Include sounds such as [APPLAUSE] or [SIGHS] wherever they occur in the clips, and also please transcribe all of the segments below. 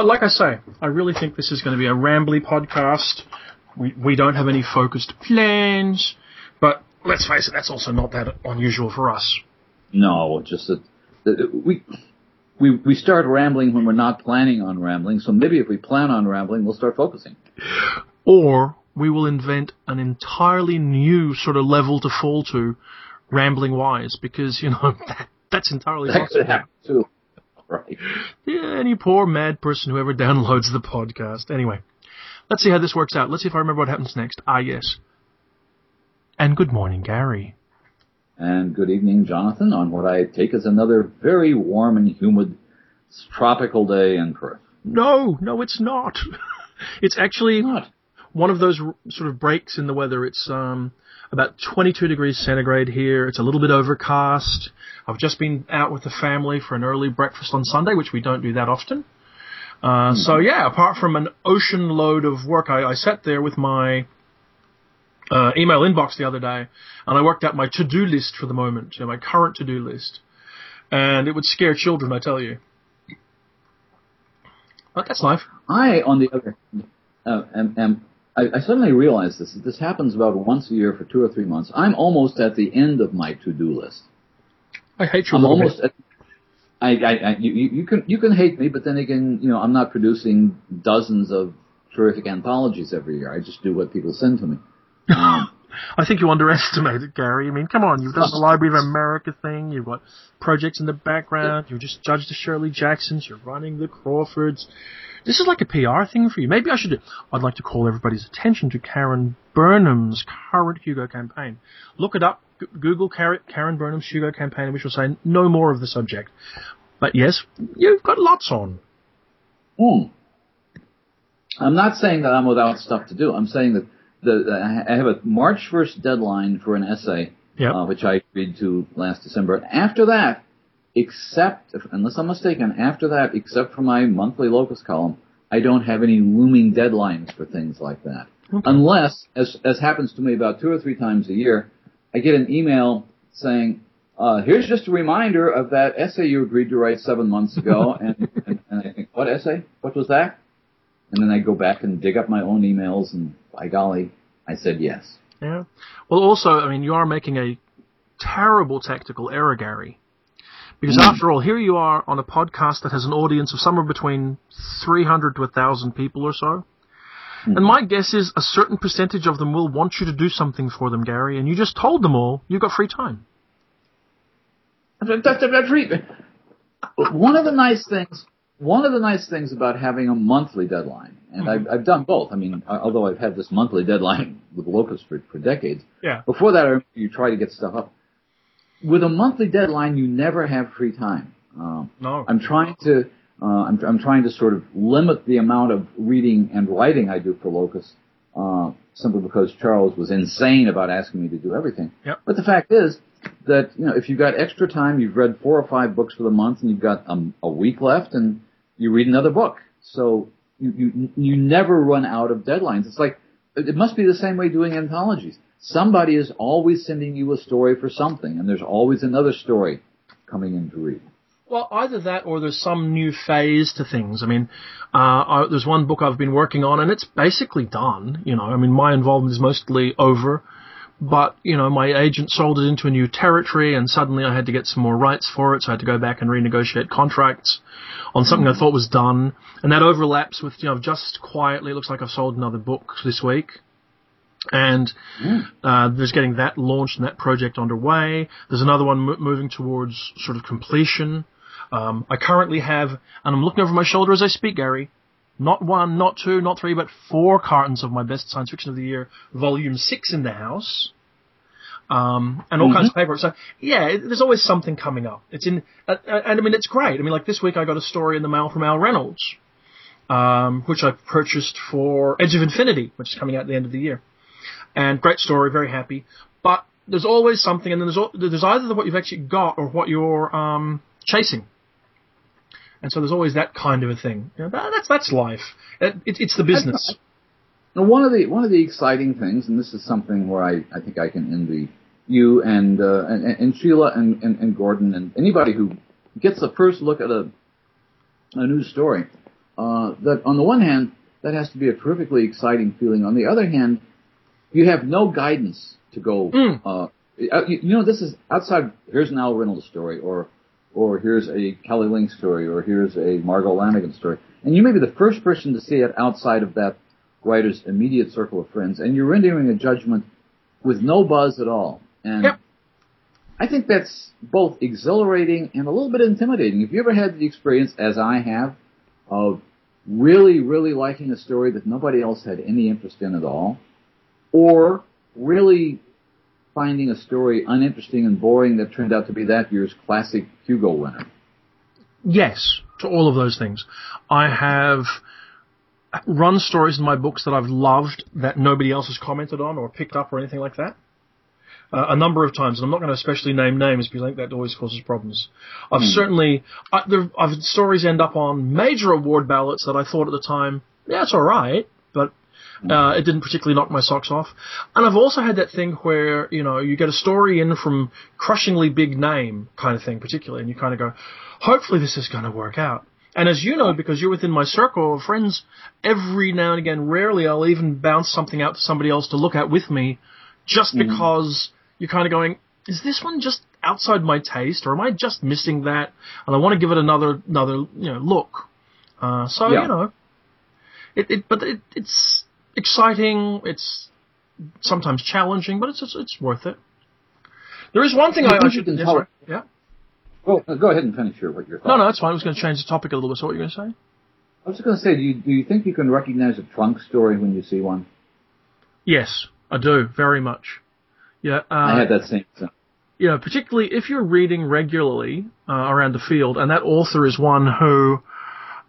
But like I say, I really think this is going to be a rambly podcast. We we don't have any focused plans, but let's face it, that's also not that unusual for us. No, just that, that we we we start rambling when we're not planning on rambling. So maybe if we plan on rambling, we'll start focusing. Or we will invent an entirely new sort of level to fall to, rambling wise, because you know [LAUGHS] that, that's entirely That possible. could happen too. Right. Yeah, any poor mad person who ever [LAUGHS] downloads the podcast. Anyway, let's see how this works out. Let's see if I remember what happens next. Ah, yes. And good morning, Gary. And good evening, Jonathan, on what I take as another very warm and humid tropical day in Perth. No, no, it's not. [LAUGHS] it's actually Not. One of those r- sort of breaks in the weather. It's um, about 22 degrees centigrade here. It's a little bit overcast. I've just been out with the family for an early breakfast on Sunday, which we don't do that often. Uh, So yeah, apart from an ocean load of work, I, I sat there with my uh, email inbox the other day, and I worked out my to-do list for the moment, you know, my current to-do list, and it would scare children, I tell you. But that's life. I, on the other, uh, am, am I, I suddenly realized this. This happens about once a year for two or three months. I'm almost at the end of my to-do list. I hate you. I'm almost. At, I, I, I you, you can you can hate me, but then again, you know, I'm not producing dozens of terrific anthologies every year. I just do what people send to me. Um, [LAUGHS] I think you underestimate it, Gary. I mean, come on, you've done the Library of America thing, you've got projects in the background, you just judged the Shirley Jacksons, you're running the Crawfords. This is like a PR thing for you. Maybe I should do. I'd like to call everybody's attention to Karen Burnham's current Hugo campaign. Look it up. G- Google Karen Karen Burnham's Hugo campaign, which will say no more of the subject. But yes, you've got lots on. Hmm. I'm not saying that I'm without stuff to do. I'm saying that the I have a March 1st deadline for an essay, Yep. uh, which I agreed to last December. After that, except if, unless I'm mistaken, after that, except for my monthly locus column, I don't have any looming deadlines for things like that. Unless, as as happens to me about two or three times a year, I get an email saying, uh, "Here's just a reminder of that essay you agreed to write seven months ago," [LAUGHS] and, and, and I think, "What essay? What was that?" And then I go back and dig up my own emails, and by golly, I said yes. Yeah. Well, also, I mean, you are making a terrible tactical error, Gary. Because hmm. after all, here you are on a podcast that has an audience of somewhere between 300 to 1,000 people or so. Hmm. And my guess is a certain percentage of them will want you to do something for them, Gary, and you just told them all you've got free time. Uh, Re- One of the nice things, one of the nice things about having a monthly deadline, and hmm. I've, I've done both. I mean, uh, although I've had this monthly deadline [LAUGHS] with Locus for, for decades, Yeah. before that, you try to get stuff up. With a monthly deadline, you never have free time. Um, No. I'm trying to, uh, I'm, I'm trying to sort of limit the amount of reading and writing I do for Locus, uh, simply because Charles was insane about asking me to do everything. Yep. But the fact is that, you know, if you've got extra time, you've read four or five books for the month and you've got um, a week left and you read another book. So you, you, you never run out of deadlines. It's like, it must be the same way doing anthologies. Somebody is always sending you a story for something and there's always another story coming in to read. Well, either that or there's some new phase to things. I mean, uh, I, there's one book I've been working on and it's basically done. You know, I mean, my involvement is mostly over, but, you know, my agent sold it into a new territory and suddenly I had to get some more rights for it, so I had to go back and renegotiate contracts on something I thought was done. And that overlaps with, you know, just quietly, it looks like I've sold another book this week. And uh, there's getting that launched and that project underway. There's another one mo- moving towards sort of completion. Um, I currently have, and I'm looking over my shoulder as I speak, Gary. Not one, not two, not three, but four cartons of my best science fiction of the year, volume six in the house. Um, and all kinds of paper. So yeah, it, there's always something coming up. It's in, uh, uh, and I mean, it's great. I mean, like this week I got a story in the mail from Al Reynolds, um, which I purchased for Edge of Infinity, which is coming out at the end of the year. And great story, very happy. But there's always something, and then there's there's either what you've actually got or what you're um, chasing. And so there's always that kind of a thing. You know, that, that's that's life. It, it, it's the business. Now, one of the one of the exciting things, and this is something where I, I think I can envy you and uh, and, and Sheila and, and, and Gordon and anybody who gets the first look at a a news story. uh, that on the one hand, that has to be a perfectly exciting feeling. On the other hand, you have no guidance to go. Mm. Uh, you, you know, this is outside. Here's an Al Reynolds story, or or here's a Kelly Link story, or here's a Margo Lanagan story, and you may be the first person to see it outside of that writer's immediate circle of friends, and you're rendering a judgment with no buzz at all. And Yep. I think that's both exhilarating and a little bit intimidating. Have you ever had the experience, as I have, of really, really liking a story that nobody else had any interest in at all? Or really finding a story uninteresting and boring that turned out to be that year's classic Hugo winner? Yes, to all of those things. I have run stories in my books that I've loved that nobody else has commented on or picked up or anything like that. Uh, a number of times, and I'm not going to especially name names because I think that always causes problems. I've certainly, I, had stories end up on major award ballots that I thought at the time, yeah, it's alright, but uh, it didn't particularly knock my socks off. And I've also had that thing where, you know, you get a story in from crushingly big name kind of thing, particularly, and you kind of go, hopefully this is going to work out. And as you know, because you're within my circle of friends, every now and again, rarely I'll even bounce something out to somebody else to look at with me, just because you're kind of going, is this one just outside my taste, or am I just missing that? And I want to give it another another you know look. Uh, so Yeah. you know, it, it but it, it's exciting. It's sometimes challenging, but it's it's, it's worth it. There is one thing I I, I think you should yeah, tell- sorry. yeah. Go, go ahead and finish your, what your thought. No, no, that's fine. I was going to change the topic a little bit. So what were you going to say? I was just going to say, do you, do you think you can recognize a trunk story when you see one? Yes, I do very much. Yeah, uh, I had that same you know, particularly if you're reading regularly uh, around the field, and that author is one who,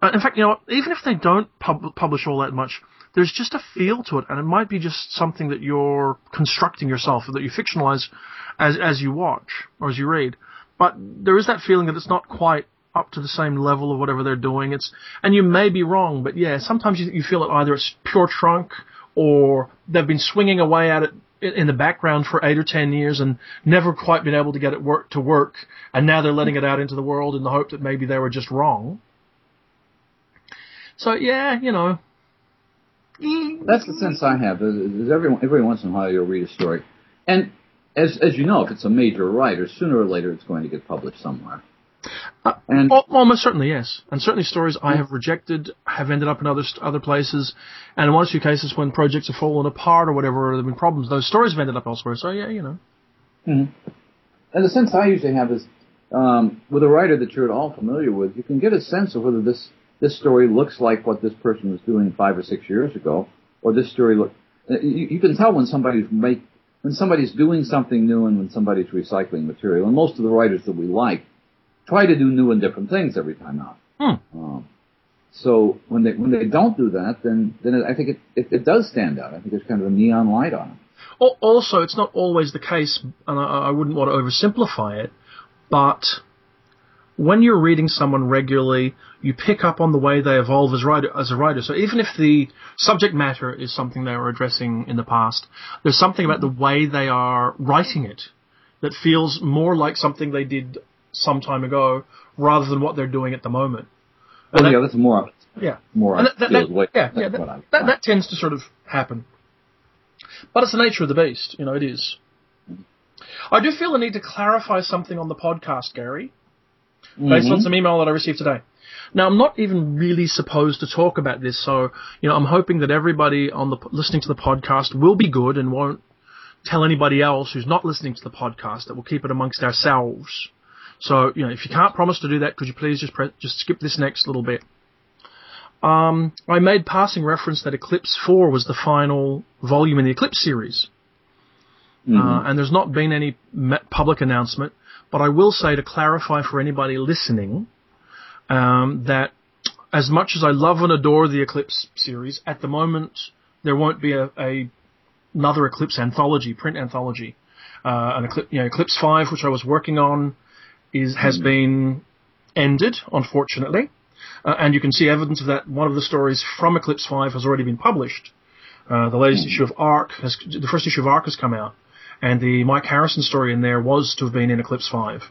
uh, in fact, you know, even if they don't pub- publish all that much, there's just a feel to it, and it might be just something that you're constructing yourself, or that you fictionalize as as you watch or as you read. But there is that feeling that it's not quite up to the same level of whatever they're doing. It's and you may be wrong, but yeah, sometimes you, you feel it either it's pure trunk or they've been swinging away at it in the background for eight or ten years and never quite been able to get it work to work, and now they're letting it out into the world in the hope that maybe they were just wrong. So yeah, you know. That's the sense I have. Is, is every every once in a while you'll read a story, and as as you know, if it's a major writer, sooner or later it's going to get published somewhere. Uh, And Well, almost certainly, yes. And certainly stories I have rejected have ended up in other other places. And in one or two cases when projects have fallen apart or whatever, or there have been problems, those stories have ended up elsewhere. So yeah, you know. Hmm. and the sense I usually have is um, with a writer that you're at all familiar with, you can get a sense of whether this this story looks like what this person was doing five or six years ago, or this story look. uh, You, you can tell when somebody's make when somebody's doing something new and when somebody's recycling material. And most of the writers that we like try to do new and different things every time out. Hmm. Um, so when they when they don't do that, then then it, I think it, it it does stand out. I think there's kind of a neon light on it. Also, it's not always the case, and I, I wouldn't want to oversimplify it, but when you're reading someone regularly, you pick up on the way they evolve as, writer, as a writer. So even if the subject matter is something they were addressing in the past, there's something about the way they are writing it that feels more like something they did some time ago rather than what they're doing at the moment. Well, And yeah, that- that's more yeah. more that, that, that- yeah, yeah, that, that tends to sort of happen. But it's the nature of the beast, you know, it is. I do feel the need to clarify something on the podcast, Gary, based on Mhm. some email that I received today. Now, I'm not even really supposed to talk about this, so, you know, I'm hoping that everybody on the, listening to the podcast will be good and won't tell anybody else who's not listening to the podcast that we'll keep it amongst ourselves. So, you know, if you can't promise to do that, could you please just press, just skip this next little bit? Um, I made passing reference that Eclipse 4 was the final volume in the Eclipse series. Mhm. Uh, and there's not been any public announcement, but I will say to clarify for anybody listening um, that as much as I love and adore the Eclipse series, at the moment there won't be a, a another Eclipse anthology, print anthology. Uh, an Eclipse, you know, Eclipse Five, which I was working on, is has been ended, unfortunately, uh, and you can see evidence of that. One of the stories from Eclipse Five has already been published. Uh, the latest issue of Arc has, the first issue of Arc has come out, and the Mike Harrison story in there was to have been in Eclipse Five,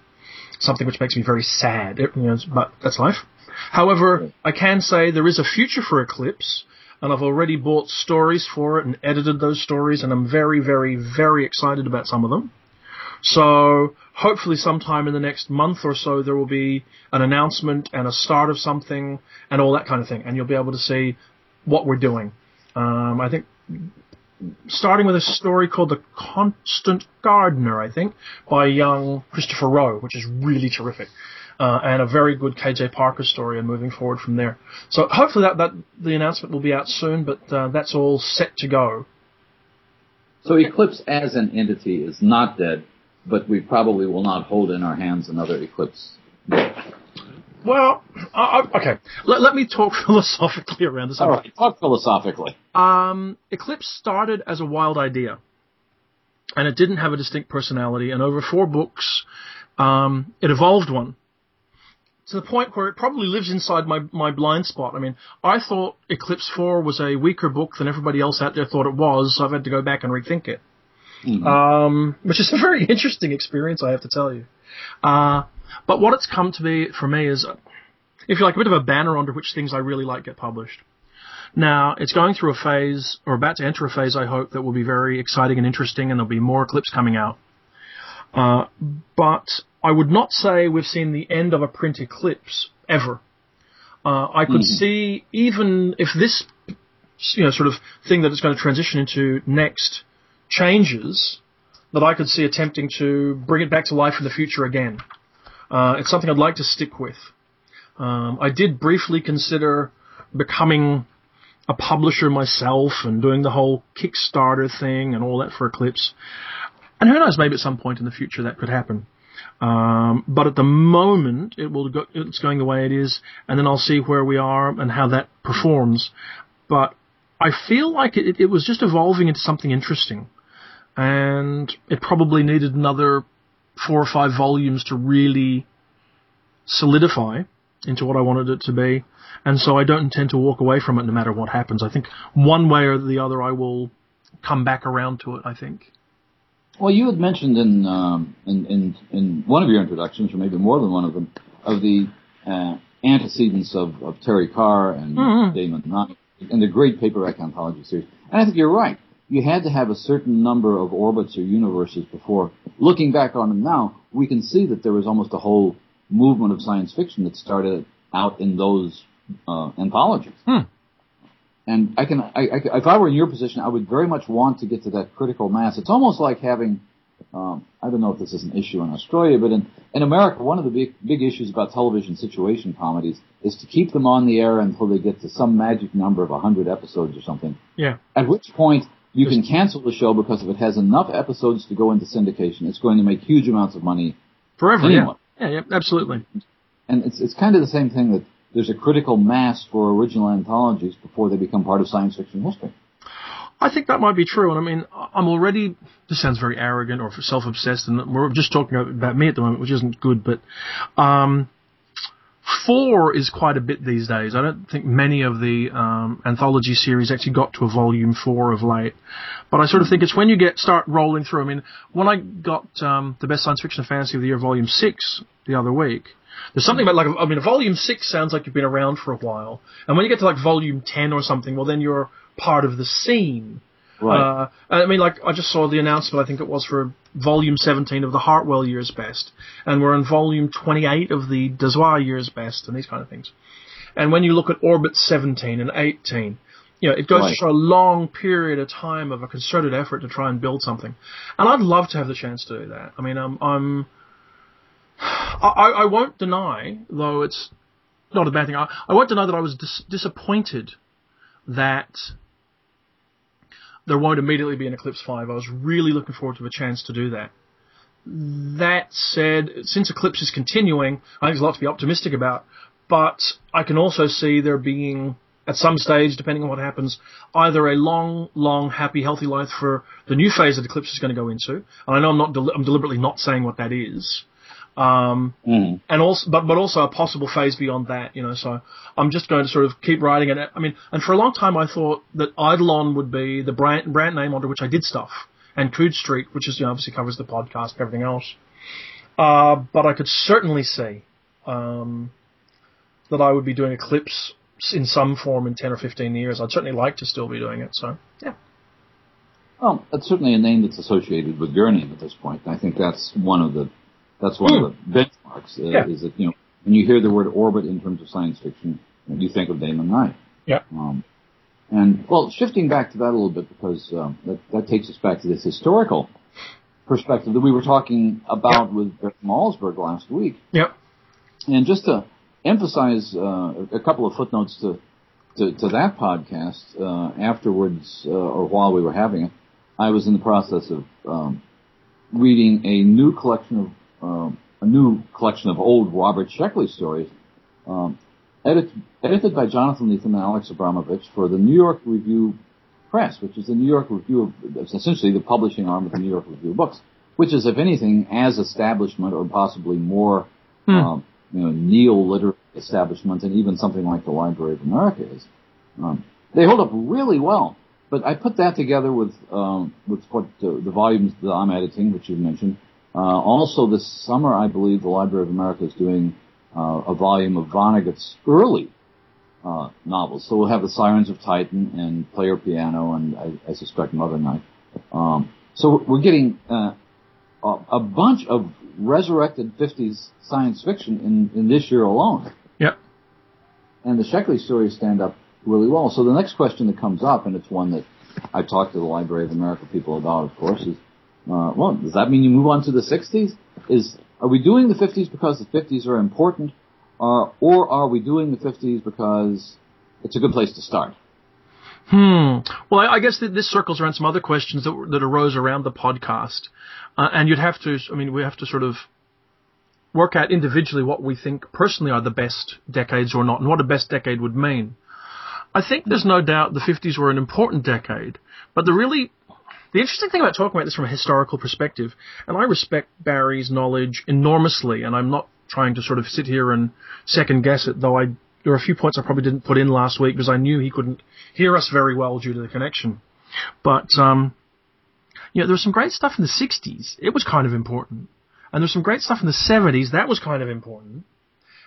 something which makes me very sad. It- you know, but that's life. However, I can say there is a future for Eclipse, and I've already bought stories for it and edited those stories, and I'm very, very, very excited about some of them. So hopefully sometime in the next month or so there will be an announcement and a start of something and all that kind of thing, and you'll be able to see what we're doing. Um, I think starting with a story called The Constant Gardener, I think, by young Christopher Rowe, which is really terrific. Uh, and a very good KJ Parker story and moving forward from there. So hopefully that, that the announcement will be out soon, but uh, that's all set to go. So Eclipse as an entity is not dead, but we probably will not hold in our hands another Eclipse. Well, uh, okay. Let, let me talk [LAUGHS] philosophically around this. All right, talk philosophically. Um, Eclipse started as a wild idea, and it didn't have a distinct personality. And over four books, um, it evolved one to the point where it probably lives inside my, my blind spot. I mean, I thought Eclipse 4 was a weaker book than everybody else out there thought it was, so I've had to go back and rethink it. Mm-hmm. Um, which is a very [LAUGHS] interesting experience, I have to tell you. Uh, but what it's come to be for me is, if you like, a bit of a banner under which things I really like get published. Now, it's going through a phase, or about to enter a phase, I hope, that will be very exciting and interesting, and there'll be more Eclipse coming out. Uh, but I would not say we've seen the end of a print eclipse ever. Uh, I could mm-hmm. see even if this, you know, sort of thing that it's going to transition into next changes, that I could see attempting to bring it back to life in the future again. Uh, it's something I'd like to stick with. Um, I did briefly consider becoming a publisher myself and doing the whole Kickstarter thing and all that for Eclipse. And who knows, maybe at some point in the future that could happen. Um, but at the moment, it will go, it's going the way it is, and then I'll see where we are and how that performs. But I feel like it, it was just evolving into something interesting, and it probably needed another four or five volumes to really solidify into what I wanted it to be. And so I don't intend to walk away from it no matter what happens. I think one way or the other I will come back around to it, I think. Well, you had mentioned in, um, in, in, in one of your introductions, or maybe more than one of them, of the uh, antecedents of, of Terry Carr and mm-hmm. Damon Knight and the great paperback anthology series. And I think you're right. You had to have a certain number of orbits or universes before. Looking back on them now, we can see that there was almost a whole movement of science fiction that started out in those uh, anthologies. Hmm. And I can, I, I, if I were in your position, I would very much want to get to that critical mass. It's almost like having, um, I don't know if this is an issue in Australia, but in, in America, one of the big, big issues about television situation comedies is to keep them on the air until they get to some magic number of 100 episodes or something. Yeah. At which point, you can cancel the show because if it has enough episodes to go into syndication, it's going to make huge amounts of money. Forever, anyway. yeah. Yeah, yeah, absolutely. And it's, it's kind of the same thing that there's a critical mass for original anthologies before they become part of science fiction history. I think that might be true, and I mean, I'm already. This sounds very arrogant or self-obsessed, and we're just talking about me at the moment, which isn't good. But um, four is quite a bit these days. I don't think many of the um, anthology series actually got to a volume four of late. But I sort of think it's when you get start rolling through. I mean, when I got um, the best science fiction and fantasy of the year, volume six, the other week, there's something about like I mean, a volume six sounds like you've been around for a while, and when you get to like volume ten or something, well, then you're part of the scene. Right. Uh, I mean, like I just saw the announcement. I think it was for volume 17 of the Hartwell Year's Best, and we're in volume 28 of the Dozois Year's Best, and these kind of things. And when you look at Orbit 17 and 18, you know, it goes right. through a long period of time of a concerted effort to try and build something. And I'd love to have the chance to do that. I mean, I'm, I'm [SIGHS] I, I won't deny, though it's not a bad thing. I, I won't deny that I was dis- disappointed that there won't immediately be an Eclipse 5. I was really looking forward to a chance to do that. That said, since Eclipse is continuing, I think there's a lot to be optimistic about, but I can also see there being, at some stage, depending on what happens, either a long, long, happy, healthy life for the new phase that Eclipse is going to go into. And I know I'm not, del- I'm deliberately not saying what that is. Um, mm. and also, but, but also a possible phase beyond that, you know, so I'm just going to sort of keep writing it. I mean, and for a long time I thought that Eidolon would be the brand, brand name under which I did stuff, and Coode Street, which is, you know, obviously covers the podcast and everything else. Uh, but I could certainly see, um, that I would be doing Eclipse in some form in 10 or 15 years. I'd certainly like to still be doing it. So, yeah. Well, that's certainly a name that's associated with Gurney at this point. I think that's one of the that's one of the benchmarks. Uh, Yeah. Is that you know when you hear the word orbit in terms of science fiction, you think of Damon Knight. Yeah. Um, and well, shifting back to that a little bit because um, that that takes us back to this historical perspective that we were talking about with Bert Malzberg last week. Yep. And just to emphasize uh, a couple of footnotes to to, to that podcast uh, afterwards uh, or while we were having it, I was in the process of um, reading a new collection of um, a new collection of old Robert Sheckley stories, um, edit, edited by Jonathan Lethem and Alex Abramovich for the New York Review Press, which is the New York Review of essentially the publishing arm of the New York Review of Books, which is, if anything, as establishment or possibly more, Hmm. um, you know, neo-literary establishment and even something like the Library of America is. Um, they hold up really well. But I put that together with um, with what uh, the volumes that I'm editing, which you mentioned. Uh, also, this summer, I believe the Library of America is doing uh, a volume of Vonnegut's early uh, novels. So we'll have the Sirens of Titan and Player Piano, and I, I suspect Mother Night. Um, so we're getting uh, a, bunch of resurrected 50s science fiction in, in this year alone Yep. and the Sheckley stories stand up really well. So the next question that comes up, and it's one that I talked to the Library of America people about, of course, is, uh, well, does that mean you move on to the 60s? Is are we doing the 50s because the 50s are important, uh, or are we doing the 50s because it's a good place to start? Hmm. Well, I, I guess that this circles around some other questions that, that arose around the podcast, uh, and you'd have to. I mean, we have to sort of work out individually what we think personally are the best decades or not, and what a best decade would mean. I think there's no doubt the 50s were an important decade, but the really the interesting thing about talking about this from a historical perspective, and I respect Barry's knowledge enormously, and I'm not trying to sort of sit here and second guess it, though I there are a few points I probably didn't put in last week because I knew he couldn't hear us very well due to the connection. But um, you know, there was some great stuff in the '60s. It was kind of important, and there's some great stuff in the '70s. That was kind of important,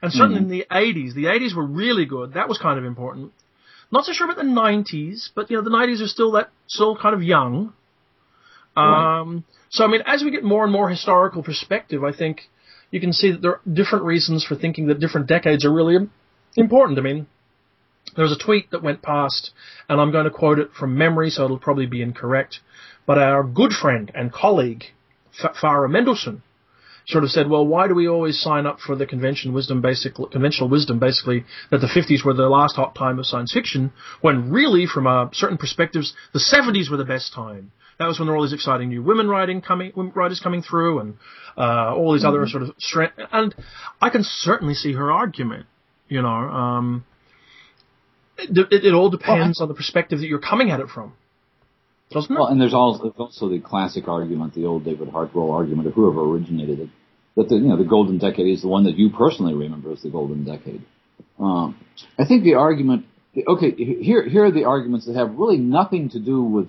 and certainly in the '80s. The '80s were really good. That was kind of important. Not so sure about the '90s, but you know, the '90s are still that still kind of young. Um, so I mean, as we get more and more historical perspective, I think you can see that there are different reasons for thinking that different decades are really important. I mean, there was a tweet that went past, and I'm going to quote it from memory, so it'll probably be incorrect. But our good friend and colleague, Farah Mendlesohn, sort of said, well, why do we always sign up for the convention wisdom, basic, conventional wisdom, basically, that the 50s were the last hot time of science fiction, when really, from uh, certain perspectives, the 70s were the best time. That was when there were all these exciting new women writing coming, writers coming through, and uh, all these other sort of strength. And I can certainly see her argument. You know, um, it, it, it all depends on the perspective that you're coming at it from, doesn't it? Well, and there's also, there's also the classic argument, the old David Hartwell argument, or whoever originated it, that the you know the golden decade is the one that you personally remember as the golden decade. Um, I think the argument, okay, here here are the arguments that have really nothing to do with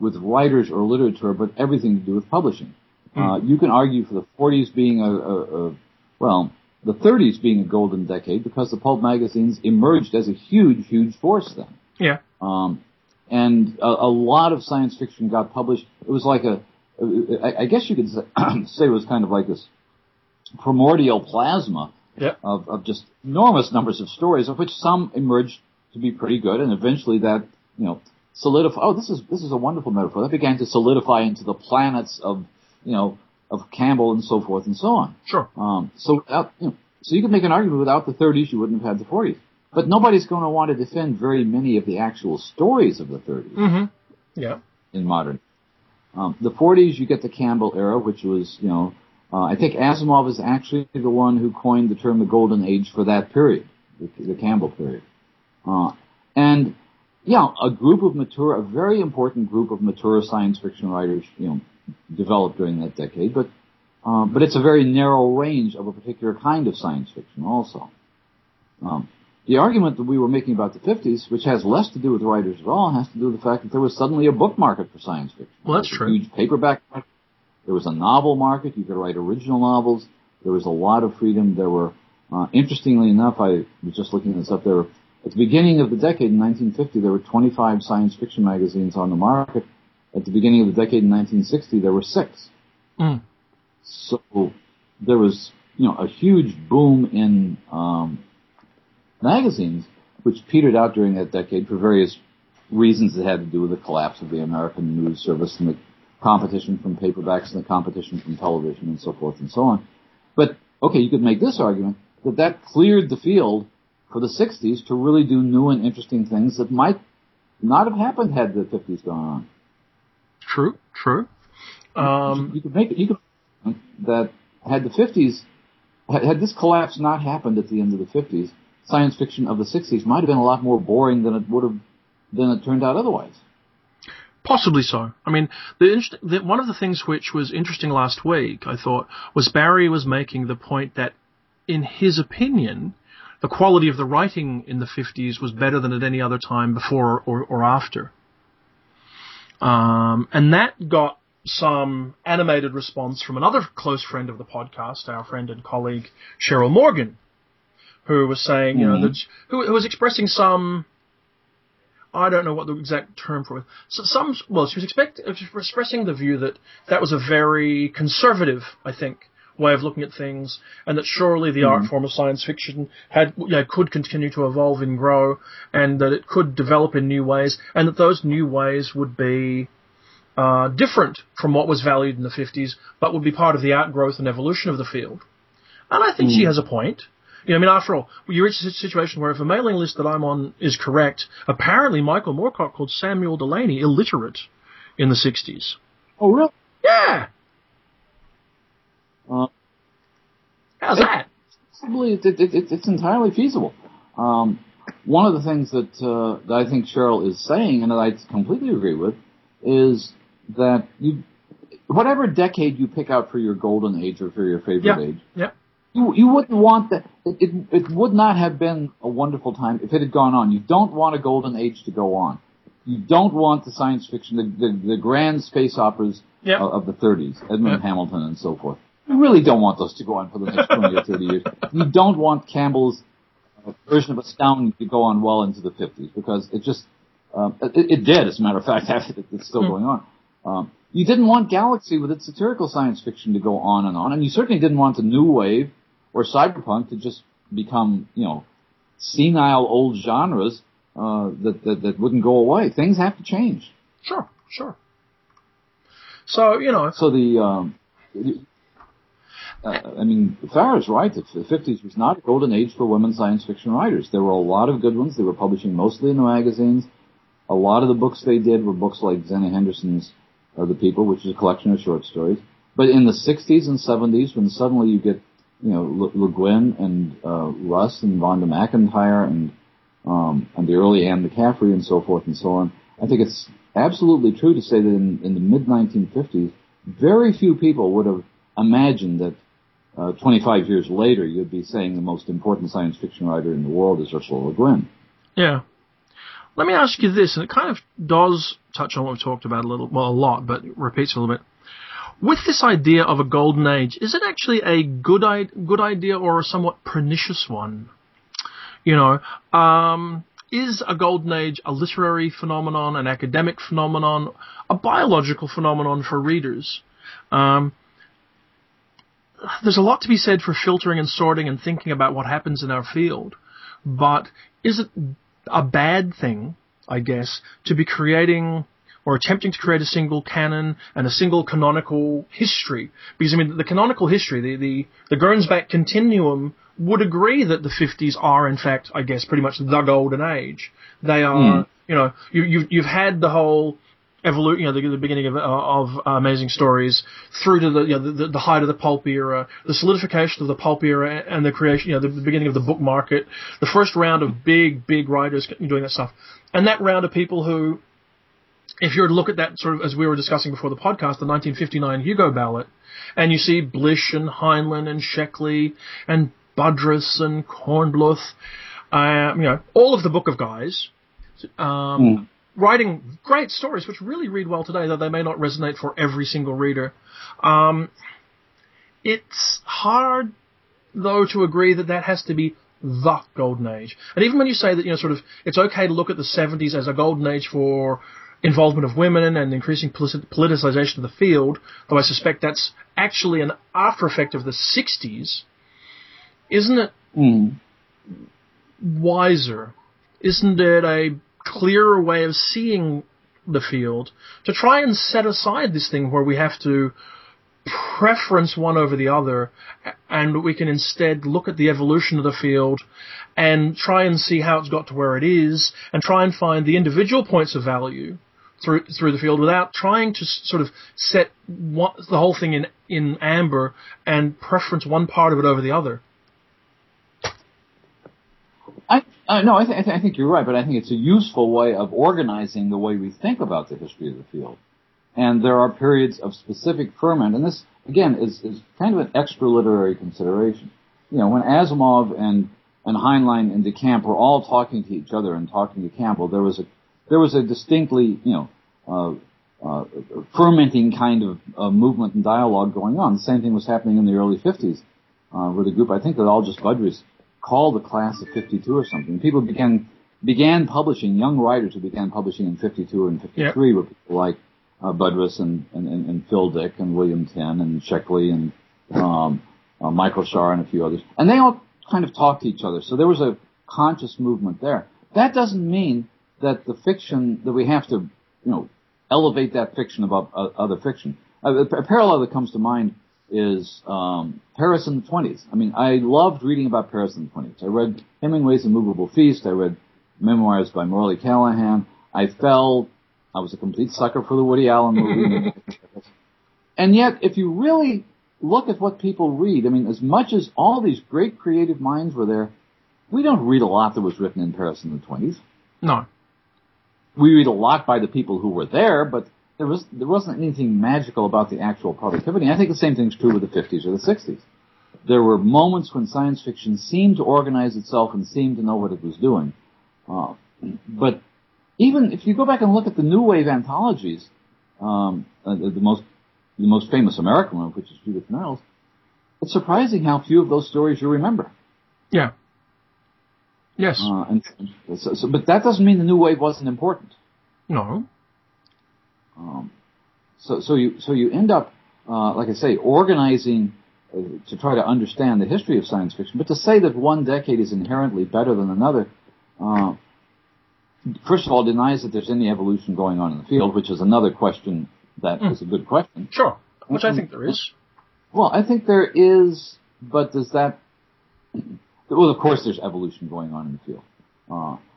with writers or literature, but everything to do with publishing. Uh, you can argue for the 40s being a, a, a well, the 30s being a golden decade because the pulp magazines emerged as a huge, huge force then. yeah. Um, and a, a lot of science fiction got published. It was like a, I, I guess you could say, [CLEARS THROAT] say it was kind of like this primordial plasma Yep. of, of just enormous numbers of stories, of which some emerged to be pretty good, and eventually that, you know, solidify. Oh, this is this is a wonderful metaphor. That began to solidify into the planets of, you know, of Campbell and so forth and so on. Sure. Um, so, without, you know, so you could make an argument without the 30s, you wouldn't have had the 40s. But nobody's going to want to defend very many of the actual stories of the 30s Mm-hmm. Yeah. in modern. Um, the 40s, you get the Campbell era, which was, you know, uh, I think Asimov is actually the one who coined the term the golden age for that period, the, the Campbell period. Uh, and yeah, a group of mature, a very important group of mature science fiction writers, you know, developed during that decade. But um, but it's a very narrow range of a particular kind of science fiction, also. Um, the argument that we were making about the 50s, which has less to do with writers at all, has to do with the fact that there was suddenly a book market for science fiction. Well, that's true. A huge paperback market. There was a novel market. You could write original novels. There was a lot of freedom. There were Uh, interestingly enough, I was just looking this up. There, were, at the beginning of the decade in 1950, there were 25 science fiction magazines on the market. At the beginning of the decade in 1960, there were six. Mm. So there was, you know, a huge boom in um, magazines, which petered out during that decade for various reasons that had to do with the collapse of the American news service and the competition from paperbacks and the competition from television and so forth and so on. But okay, you could make this argument that that cleared the field for the 60s to really do new and interesting things that might not have happened had the 50s gone on. True, true. Um, you could make you could that had the 50s had, had this collapse not happened at the end of the 50s, science fiction of the 60s might have been a lot more boring than it would have than it turned out otherwise. Possibly so. I mean, the, the, one of the things which was interesting last week, I thought, was Barry was making the point that, in his opinion, the quality of the writing in the 50s was better than at any other time before or, or after. Um, and that got some animated response from another close friend of the podcast, our friend and colleague Cheryl Morgan, who was saying, you know, mm-hmm. that who, who was expressing some I don't know what the exact term for it. So some, well, she was expect, expressing the view that that was a very conservative, I think, way of looking at things, and that surely the mm. art form of science fiction had, you know, could continue to evolve and grow, and that it could develop in new ways, and that those new ways would be uh, different from what was valued in the 50s, but would be part of the outgrowth and evolution of the field. And I think mm. she has a point. You know, I mean, after all, you reach a situation where if a mailing list that I'm on is correct, apparently Michael Moorcock called Samuel Delany illiterate in the 60s. Oh, really? Yeah. Uh, How's that? Possibly, it, it, it, it's entirely feasible. Um, one of the things that, uh, that I think Cheryl is saying, and that I completely agree with, is that you, whatever decade you pick out for your golden age or for your favorite yeah. age, yeah you you wouldn't want that. It, it it would not have been a wonderful time if it had gone on. You don't want a golden age to go on. You don't want the science fiction, the the, the grand space operas yep. of, of, the 30s, Edmund yep. Hamilton and so forth. You really don't want those to go on for the next 20 or 30 years. You don't want Campbell's uh, version of Astounding to go on well into the 50s because it just um, it, it, did, as a matter of fact. [LAUGHS] It's still mm. going on. Um, you didn't want Galaxy with its satirical science fiction to go on and on, and you certainly didn't want the new wave or cyberpunk to just become, you know, senile old genres uh, that, that that wouldn't go away. Things have to change. Sure, sure. So you know. So the, um, uh, I mean, Farah's right. The 50s was not a golden age for women science fiction writers. There were a lot of good ones. They were publishing mostly in the magazines. A lot of the books they did were books like Zenna Henderson's uh, The People, which is a collection of short stories. But in the 60s and 70s, when suddenly you get you know, Le, Guin and uh, Russ and Vonda McIntyre and um, and the early Anne McCaffrey and so forth and so on. I think it's absolutely true to say that in, in the mid 1950s, very few people would have imagined that uh, 25 years later you'd be saying the most important science fiction writer in the world is Ursula Le Guin. Yeah. Let me ask you this, and it kind of does touch on what we've talked about a little, well, a lot, but repeats a little bit with this idea of a golden age, is it actually a good good idea or a somewhat pernicious one? You know, um, is a golden age a literary phenomenon, an academic phenomenon, a biological phenomenon for readers? Um, there's a lot to be said for filtering and sorting and thinking about what happens in our field, but is it a bad thing, I guess, to be creating or attempting to create a single canon and a single canonical history. Because I mean, the canonical history, the the, the Gernsback continuum would agree that the 50s are in fact, I guess, pretty much the golden age. They are, mm. you know, you, you've you've had the whole evolution, you know, the, the beginning of, uh, of uh, amazing stories through to the, you know, the, the height of the pulp era, the solidification of the pulp era, and the creation, you know, the, beginning of the book market, the first round of big, big writers doing that stuff, and that round of people who if you were to look at that sort of as we were discussing before the podcast, the 1959 Hugo ballot, and you see Blish and Heinlein and Sheckley and Budrys and Kornbluth, uh, you know, all of the book of guys, um, mm. Writing great stories which really read well today, though they may not resonate for every single reader. Um, it's hard though, to agree that that has to be the golden age. And even when you say that, you know, sort of, it's okay to look at the 70s as a golden age for involvement of women and increasing politicization of the field, though I suspect that's actually an after effect of the 60s, isn't it mm. wiser? Isn't it a clearer way of seeing the field to try and set aside this thing where we have to preference one over the other, and we can instead look at the evolution of the field and try and see how it's got to where it is, and try and find the individual points of value through through the field without trying to sort of set the whole thing in in amber and preference one part of it over the other. I uh, no, I, th- I, th- I think you're right, but I think it's a useful way of organizing the way we think about the history of the field and there are periods of specific ferment, and this again is, is kind of an extra literary consideration. You know, when Asimov and and Heinlein and DeCamp were all talking to each other and talking to Campbell, there was a there was a distinctly you know uh, uh, fermenting kind of uh, movement and dialogue going on. The same thing was happening in the early 50s, uh, where the group I think that just Budrys called the class of 52 or something. People began began publishing young writers who began publishing in 52 and 53 yep. were people like uh, Budrys and, and, and, Phil Dick and William Tenn and Sheckley and um, uh, Michael Shaara and a few others. And they all kind of talked to each other. So there was a conscious movement there. That doesn't mean that the fiction, that we have to, you know, elevate that fiction above uh, other fiction. Uh, a parallel that comes to mind is um, Paris in the 20s. I mean, I loved reading about Paris in the 20s. I read Hemingway's Immovable Feast. I read memoirs by Morley Callaghan. I fell I was a complete sucker for the Woody Allen movie. [LAUGHS] and yet, if you really look at what people read, I mean, as much as all these great creative minds were there, we don't read a lot that was written in Paris in the 20s. No. We read a lot by the people who were there, but there was there wasn't anything magical about the actual productivity. I think the same thing's true with the 50s or the 60s. There were moments when science fiction seemed to organize itself and seemed to know what it was doing. Uh, but even if you go back and look at the new wave anthologies, um, uh, the, the, most the most famous American one, which is Judith Niles, it's surprising how few of those stories you remember. Yeah. Yes. Uh, and so, so, but that doesn't mean the new wave wasn't important. No. Um, so so you so you end up, uh, like I say, organizing uh, to try to understand the history of science fiction. But to say that one decade is inherently better than another, uh, first of all, denies that there's any evolution going on in the field, which is another question that mm. is a good question. Sure, which I think there is. Well, I think there is, but does that? Well, of course, there's evolution going on in the field.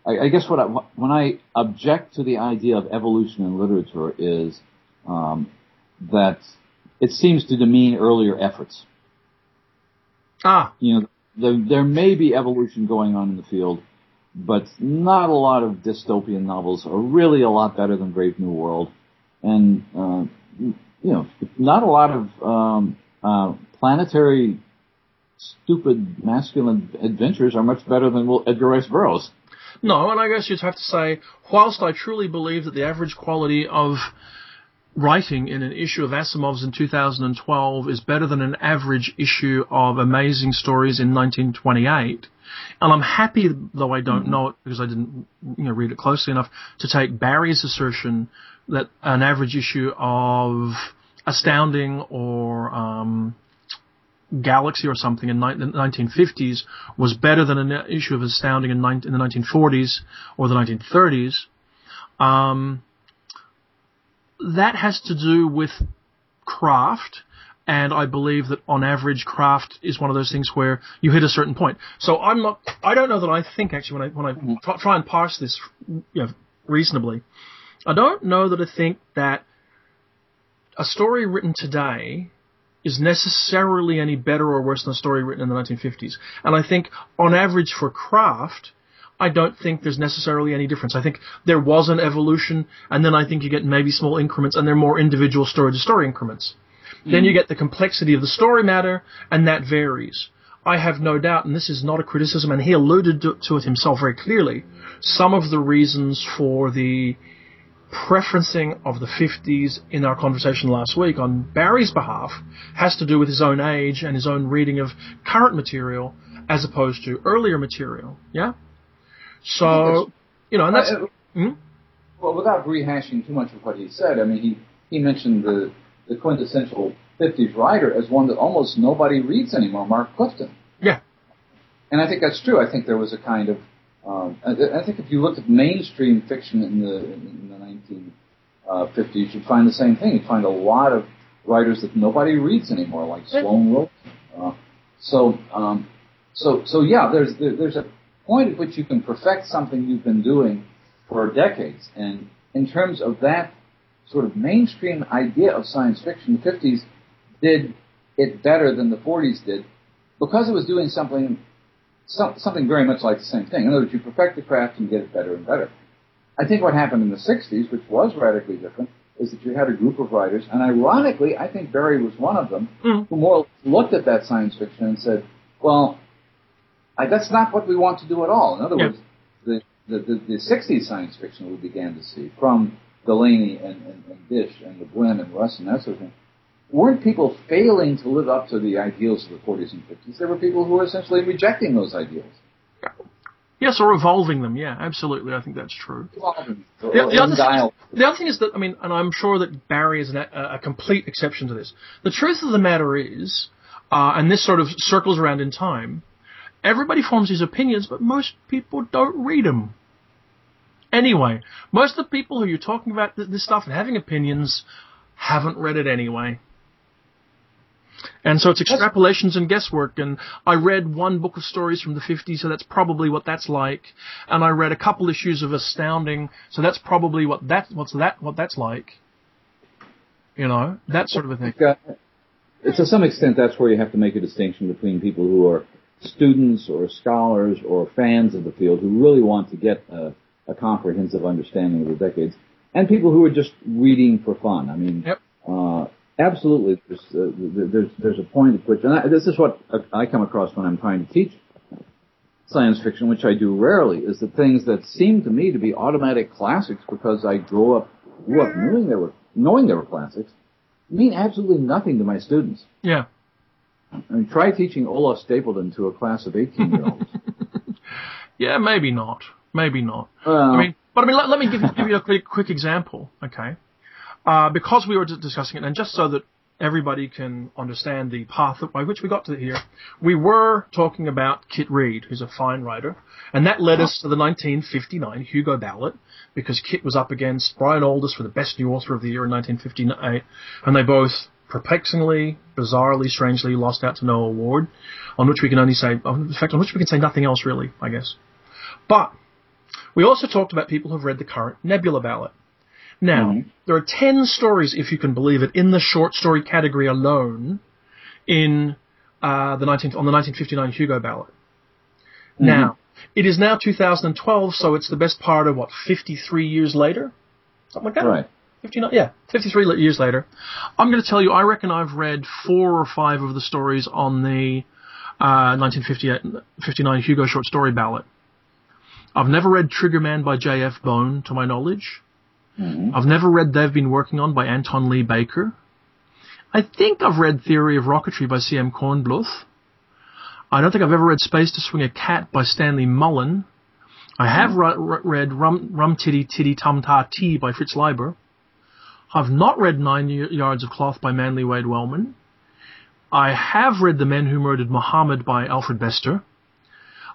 I, I, guess what I, when I object to the idea of evolution in literature is um, that it seems to demean earlier efforts. Ah, you know, there, there may be evolution going on in the field, but not a lot of dystopian novels are really a lot better than Brave New World, and uh, you know, not a lot of um, uh, planetary stupid masculine adventures are much better than Edgar Rice Burroughs. No, and I guess you'd have to say, whilst I truly believe that the average quality of writing in an issue of Asimov's in 2012 is better than an average issue of Amazing Stories in 1928. And I'm happy, though I don't mm-hmm. know it because I didn't you know, read it closely enough, to take Barry's assertion that an average issue of Astounding or um, Galaxy or something in the 1950s was better than an issue of Astounding in, in the 1940s or the 1930s. Um, that has to do with craft, and I believe that on average, craft is one of those things where you hit a certain point. So I'm not, I don't know that I think actually when I when I mm-hmm. try and parse this, you know, reasonably, I don't know that I think that a story written today is necessarily any better or worse than a story written in the 1950s. And I think on average for craft, I don't think there's necessarily any difference. I think there was an evolution, and then I think you get maybe small increments, and they're more individual story to story increments. Mm. Then you get the complexity of the story matter, and that varies. I have no doubt, and this is not a criticism, and he alluded to, to it himself very clearly. Some of the reasons for the preferencing of the 50s in our conversation last week on Barry's behalf has to do with his own age and his own reading of current material as opposed to earlier material. Yeah? So, you know, and that's. Uh, hmm? Well, without rehashing too much of what he said, I mean, he, he mentioned the, the quintessential 50s writer as one that almost nobody reads anymore, Mark Clifton. Yeah. And I think that's true. I think there was a kind of um, I, I, think if you look at mainstream fiction in the in the 1950s, uh, you'd find the same thing. You'd find a lot of writers that nobody reads anymore, like Sloan Wilson. Uh, so, um, so, so yeah, there's there, there's a point at which you can perfect something you've been doing for decades, and in terms of that sort of mainstream idea of science fiction, the 50s did it better than the 40s did because it was doing something so, something very much like the same thing. In other words, you perfect the craft and get it better and better. I think what happened in the 60s, which was radically different, is that you had a group of writers, and ironically, I think Barry was one of them, mm. who more looked at that science fiction and said, well, I, that's not what we want to do at all. In other yeah. words, the, the, the, the 60s science fiction we began to see from Delany and, and, and Disch and Le Guin and Russ and that sort of thing weren't people failing to live up to the ideals of the 40s and 50s. There were people who were essentially rejecting those ideals. Yes, or evolving them. Yeah, absolutely. I think that's true. Evolving. The, the, other thing, the, other thing, is that I mean, and I'm sure that Barry is an, a, a, complete exception to this. The truth of the matter is, uh, and this sort of circles around in time. Everybody forms these opinions, but most people don't read them. Anyway, most of the people who you're talking about this stuff and having opinions haven't read it anyway. And so it's extrapolations and guesswork. And I read one book of stories from the 50s, so that's probably what that's like. And I read a couple issues of Astounding, so that's probably what that what's that what that's like. You know, that sort of a thing. to some extent, that's where you have to make a distinction between people who are students or scholars or fans of the field who really want to get a, a comprehensive understanding of the decades, and people who are just reading for fun. I mean, yep. uh, absolutely, there's, uh, there's, there's a point at which, and I, this is what I come across when I'm trying to teach science fiction, which I do rarely, is that things that seem to me to be automatic classics because I grew up, grew up knowing they were, knowing they were classics, mean absolutely nothing to my students. Yeah. I mean, try teaching Olaf Stapledon to a class of 18 year olds. [LAUGHS] yeah, maybe not. Maybe not. Well, I mean, but I mean, let, let me give, give you a quick, quick example, okay? Uh, because we were discussing it, and just so that everybody can understand the path by which we got to here, we were talking about Kit Reed, who's a fine writer, and that led us to the 1959 Hugo ballot, because Kit was up against Brian Aldiss for the best new author of the year in 1958, and they both perplexingly, bizarrely, strangely lost out to no award, on which we can only say, in fact, on which we can say nothing else really, I guess. But we also talked about people who've read the current Nebula ballot. Now, mm-hmm. there are 10 stories, if you can believe it, in the short story category alone in uh, the 19, on the 1959 Hugo ballot. Mm-hmm. Now, it is now 2012, so it's the best part of what 53 years later, something like that. Right. 59, yeah, 53 years later. I'm going to tell you, I reckon I've read four or five of the stories on the uh, 1959 Hugo short story ballot. I've never read Triggerman by J.F. Bone, to my knowledge. Mm-hmm. I've never read They've Been Working On by Anton Lee Baker. I think I've read Theory of Rocketry by C.M. Kornbluth. I don't think I've ever read Space to Swing a Cat by Stanley Mullen. I have mm-hmm. re- read Rum, Rum Titty Titty Tum Ta Tea by Fritz Leiber. I've not read Nine Yards of Cloth by Manly Wade Wellman. I have read The Men Who Murdered Muhammad by Alfred Bester.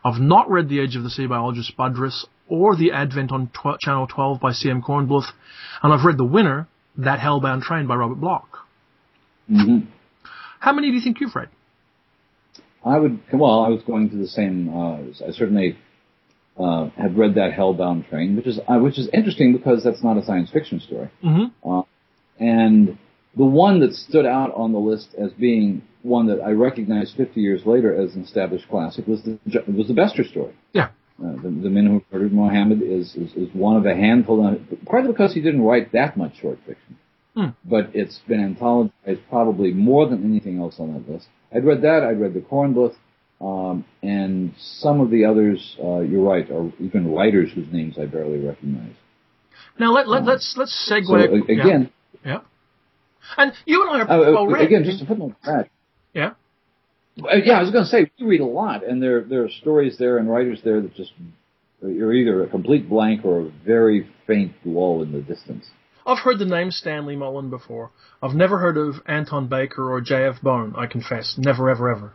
I've not read The Edge of the Sea by Algis Budrys or The Advent on tw- Channel 12 by C.M. Kornbluth, and I've read The Winner, That Hellbound Train by Robert Bloch. Mm-hmm. How many do you think you've read? I would, well, I was going to the same, uh, I certainly uh, have read that Hellbound Train, which is, uh, which is interesting because that's not a science fiction story. Mm-hmm. Uh, and the one that stood out on the list as being one that I recognized 50 years later as an established classic was the was the Bester story. Yeah. Uh, the, the Men Who Murdered Mohammed is, is, is one of a handful, of, partly because he didn't write that much short fiction. Hmm. But it's been anthologized probably more than anything else on that list. I'd read that. I'd read the Kornbluth, um, and some of the others. Uh, you're right, are even writers whose names I barely recognize. Now let, let let's let's segue So a- again, Yeah. yeah. And you and I are uh, well read. again, just to footnote that. Yeah. Uh, yeah, I was going to say we read a lot, and there there are stories there and writers there that just you're either a complete blank or a very faint glow in the distance. I've heard the name Stanley Mullen before. I've never heard of Anton Baker or J.F. Bone. I confess, never, ever, ever.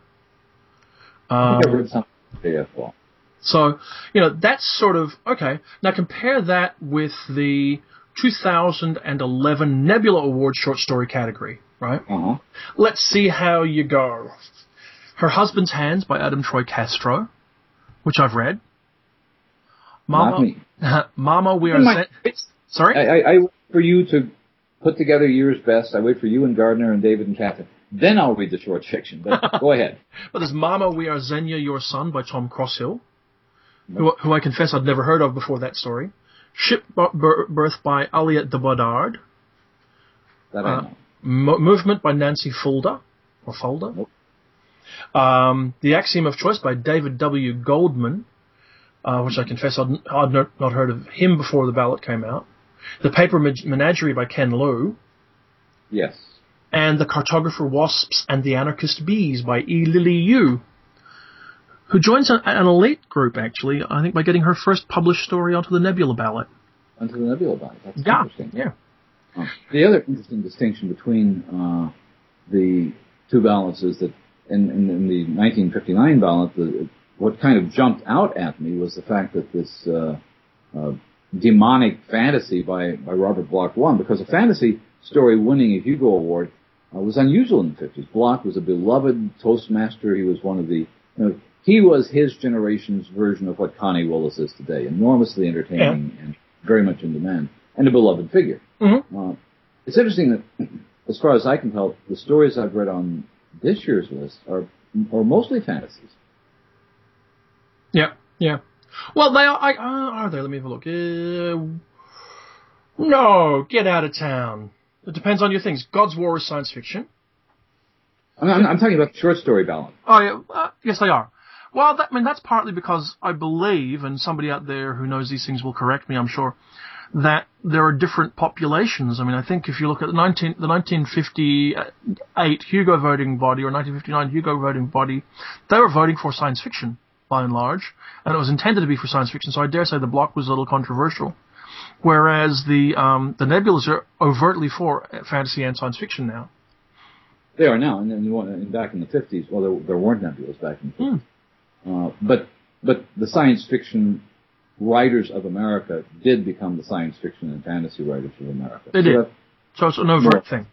Think I've Um, read something JF Ball. so you know that's sort of okay. Now compare that with the 2011 Nebula Award short story category, right? Uh huh. Let's see how you go. Her Husband's Hands by Adam Troy Castro, which I've read. Mama. [LAUGHS] Mama, we are. Sorry. I, I, I wait for you to put together year's best. I wait for you and Gardner and David and Kathryn. Then I'll read the short fiction. But go [LAUGHS] ahead. But there's Mama, We Are Xenia, Your Son by Tom Crosshill, who, who I confess I'd never heard of before that story. Ship Birth by Aliette de Bodard. That I Uh, know. Mo- Movement by Nancy Fulda, or Fulda. Nope. Um, the Axiom of Choice by David W. Goldman, uh, which I confess I'd, I'd not, not heard of him before the ballot came out. The Paper Menagerie by Ken Liu. Yes. and The Cartographer Wasps and the Anarchist Bees by E. Lily Yu, who joins an, an elite group, actually, I think, by getting her first published story onto the Nebula ballot. Onto the Nebula ballot. That's Yeah, interesting. yeah. Uh, the other interesting distinction between uh, the two ballots is that in, in, in the 1959 ballot, the, what kind of jumped out at me was the fact that this uh, uh, demonic fantasy by, by Robert Bloch won, because a fantasy story winning a Hugo Award uh, was unusual in the 50s. Bloch was a beloved Toastmaster. He was one of the, you know, he was his generation's version of what Connie Willis is today, enormously entertaining and very much in demand, and a beloved figure. Mhm. Uh, it's interesting that, [CLEARS THROAT] as far as I can tell, the stories I've read on this year's list are are mostly fantasies. Yeah, yeah. Well, they are, I, uh, are they? Let me have a look. Uh, no, get out of town. It depends on your things. God's War is science fiction. I'm, I'm, talking about short story ballot. Oh, yeah, uh, yes, they are. Well, that, I mean, that's partly because I believe, and somebody out there who knows these things will correct me, I'm sure, that there are different populations. I mean, I think if you look at the 19, the 1958 Hugo voting body or 1959 Hugo voting body, they were voting for science fiction, by and large, and it was intended to be for science fiction, so I dare say the Bloch was a little controversial. Whereas the, um, the nebulas are overtly for fantasy and science fiction now. They are now, and and back in the 50s, well, there, there weren't nebulas back in the 50s. Uh, but but the science fiction writers of America did become the science fiction and fantasy writers of America. They So did. So it's an overt Right. thing.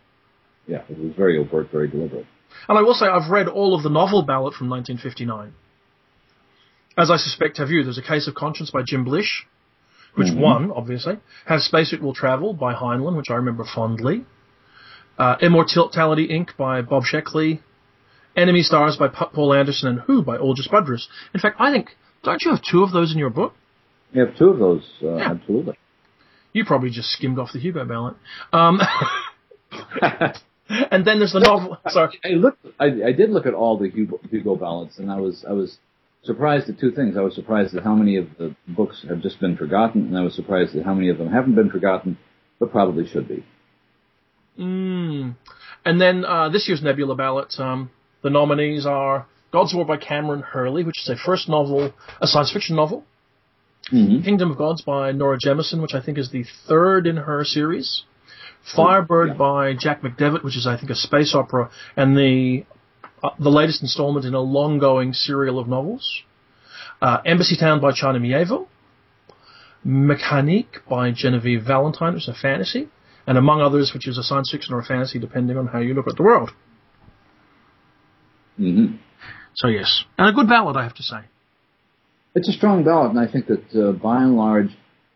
yeah, it was very overt, very deliberate. And I will say I've read all of the novel ballot from 1959. As I suspect have you. There's a Case of Conscience by Jim Blish, which Mhm. won, obviously. Have Spacesuit Will Travel by Heinlein, which I remember fondly. Uh, Immortality Inc. by Bob Sheckley. Enemy Stars by Poul Anderson and Who by Algis Budrys. In fact, I think, don't you have two of those in your book? You have two of those, uh, Yeah. absolutely. You probably just skimmed off the Hugo ballot. Um, [LAUGHS] and then there's the novel. Sorry. I looked. I, I did look at all the Hugo, Hugo ballots, and I was I was surprised at two things. I was surprised at how many of the books have just been forgotten, and I was surprised at how many of them haven't been forgotten, but probably should be. Mm. And then uh, this year's Nebula ballot, um, the nominees are God's War by Kameron Hurley, which is a first novel, a science fiction novel. Mm-hmm. Kingdom of Gods by Nora Jemisin, which I think is the third in her series. Firebird yeah. by Jack McDevitt, which is I think a space opera, and the uh, the latest installment in a long-going serial of novels. Uh, Embassy Town by China Miéville. Mechanique by Genevieve Valentine, which is a fantasy, and among others, which is a science fiction or a fantasy, depending on how you look at the world. Mm-hmm. So yes, and a good ballad, I have to say. It's a strong ballot, and I think that uh, by and large,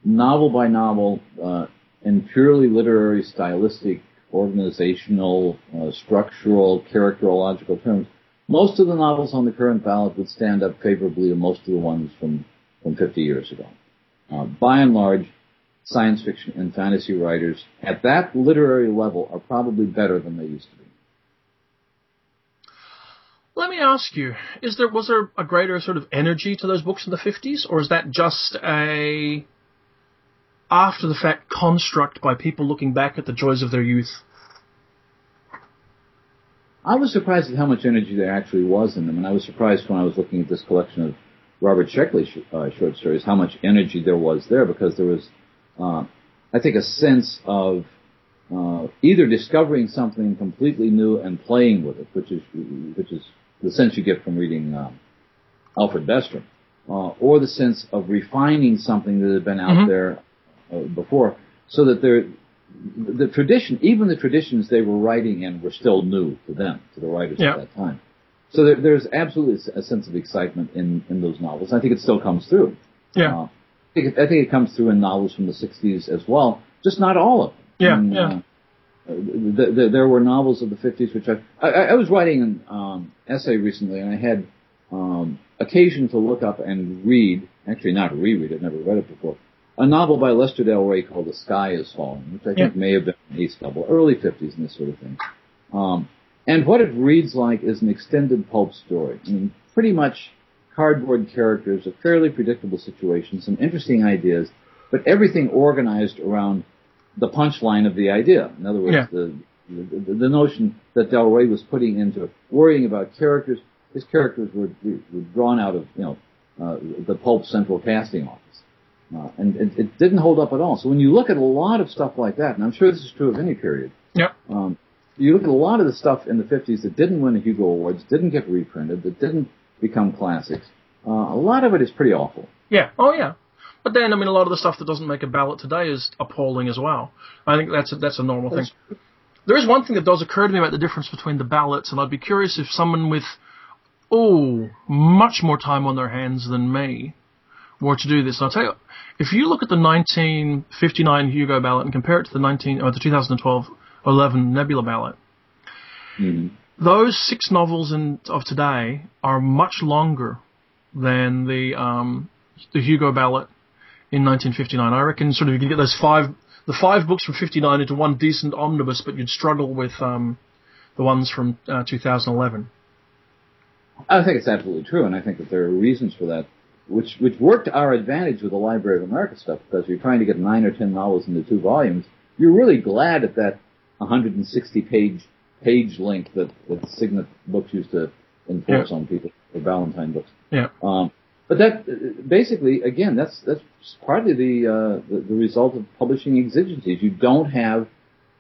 novel by novel, uh, in purely literary, stylistic, organizational, uh, structural, characterological terms, most of the novels on the current ballot would stand up favorably to most of the ones from, from 50 years ago. Uh, by and large, science fiction and fantasy writers at that literary level are probably better than they used to be. Let me ask you: Is there was there a greater sort of energy to those books in the fifties, or is that just a after the fact construct by people looking back at the joys of their youth. I was surprised at how much energy there actually was in them, and I was surprised when I was looking at this collection of Robert Sheckley sh- uh, short stories how much energy there was there because there was, uh, I think, a sense of uh, either discovering something completely new and playing with it, which is which is the sense you get from reading um, Alfred Bester, uh, or the sense of refining something that had been out Mhm. there uh, before, so that there, the tradition, even the traditions they were writing in, were still new to them, to the writers Yeah. at that time. So there, there's absolutely a sense of excitement in, in those novels. I think it still comes through. Yeah. Uh, I, think it, I think it comes through in novels from the 60s as well, just not all of them. Yeah, And, yeah. Th- th- there were novels of the 50s which I, I, I was writing an um, essay recently and I had um, occasion to look up and read, actually not reread, I'd never read it before, a novel by Lester Del Rey called The Sky is Falling, which I think Yeah. may have been an ace double, early 50s and this sort of thing. Um, and what it reads like is an extended pulp story. I mean, pretty much cardboard characters, a fairly predictable situation, some interesting ideas, but everything organized around the punchline of the idea. In other words, Yeah. the, the the notion that Del Rey was putting into worrying about characters. His characters were, were drawn out of you know uh, the pulp central casting office, uh, and it, it didn't hold up at all. So when you look at a lot of stuff like that, and I'm sure this is true of any period, Yep. um, you look at a lot of the stuff in the 50s that didn't win the Hugo Awards, didn't get reprinted, that didn't become classics. Uh, a lot of it is pretty awful. Yeah. Oh, yeah. But then, I mean, a lot of the stuff that doesn't make a ballot today is appalling as well. I think that's a, that's a normal thing. There is one thing that does occur to me about the difference between the ballots, and I'd be curious if someone with, oh, much more time on their hands than me were to do this. And I'll tell you, if you look at the 1959 Hugo ballot and compare it to the 19 or the 2012 11 Nebula ballot, Mhm. those six novels in, of today are much longer than the um, the Hugo ballot in 1959. I reckon sort of you can get those five the five books from 59 into one decent omnibus, but you'd struggle with um, the ones from uh, 2011. I think it's absolutely true, and I think that there are reasons for that, which which worked to our advantage with the Library of America stuff, because you're trying to get nine or ten novels into two volumes. You're really glad at that 160 page page length that, that Signet Books used to enforce on people for Valentine books. Yeah. Um, but that basically, again, that's that's partly the, uh, the the result of publishing exigencies. You don't have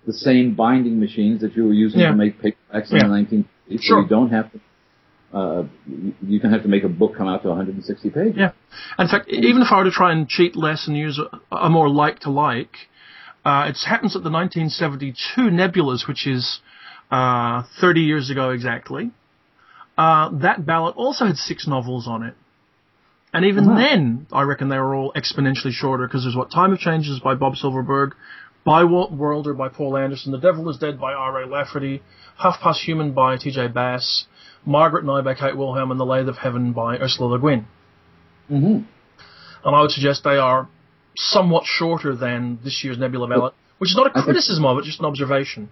the same binding machines that you were using Yeah. to make paperbacks in Yeah. the 1950s. So you don't have to. Uh, you- you can have to make a book come out to 160 pages. Yeah. In fact, even if I were to try and cheat less and use a, a more like to like, uh, it happens at the 1972 Nebulas, which is uh, 30 years ago exactly. Uh, that ballot also had six novels on it. And even Uh-huh. then, I reckon they were all exponentially shorter because there's what Time of Changes by Bob Silverberg, By Walt Worlder by Poul Anderson, The Devil is Dead by R.A. Lafferty, Half Past Human by T.J. Bass, Margaret and I by Kate Wilhelm, and The Lathe of Heaven by Ursula Le Guin. Mm-hmm. And I would suggest they are somewhat shorter than this year's Nebula ballot, which is not a I think- criticism of it, just an observation.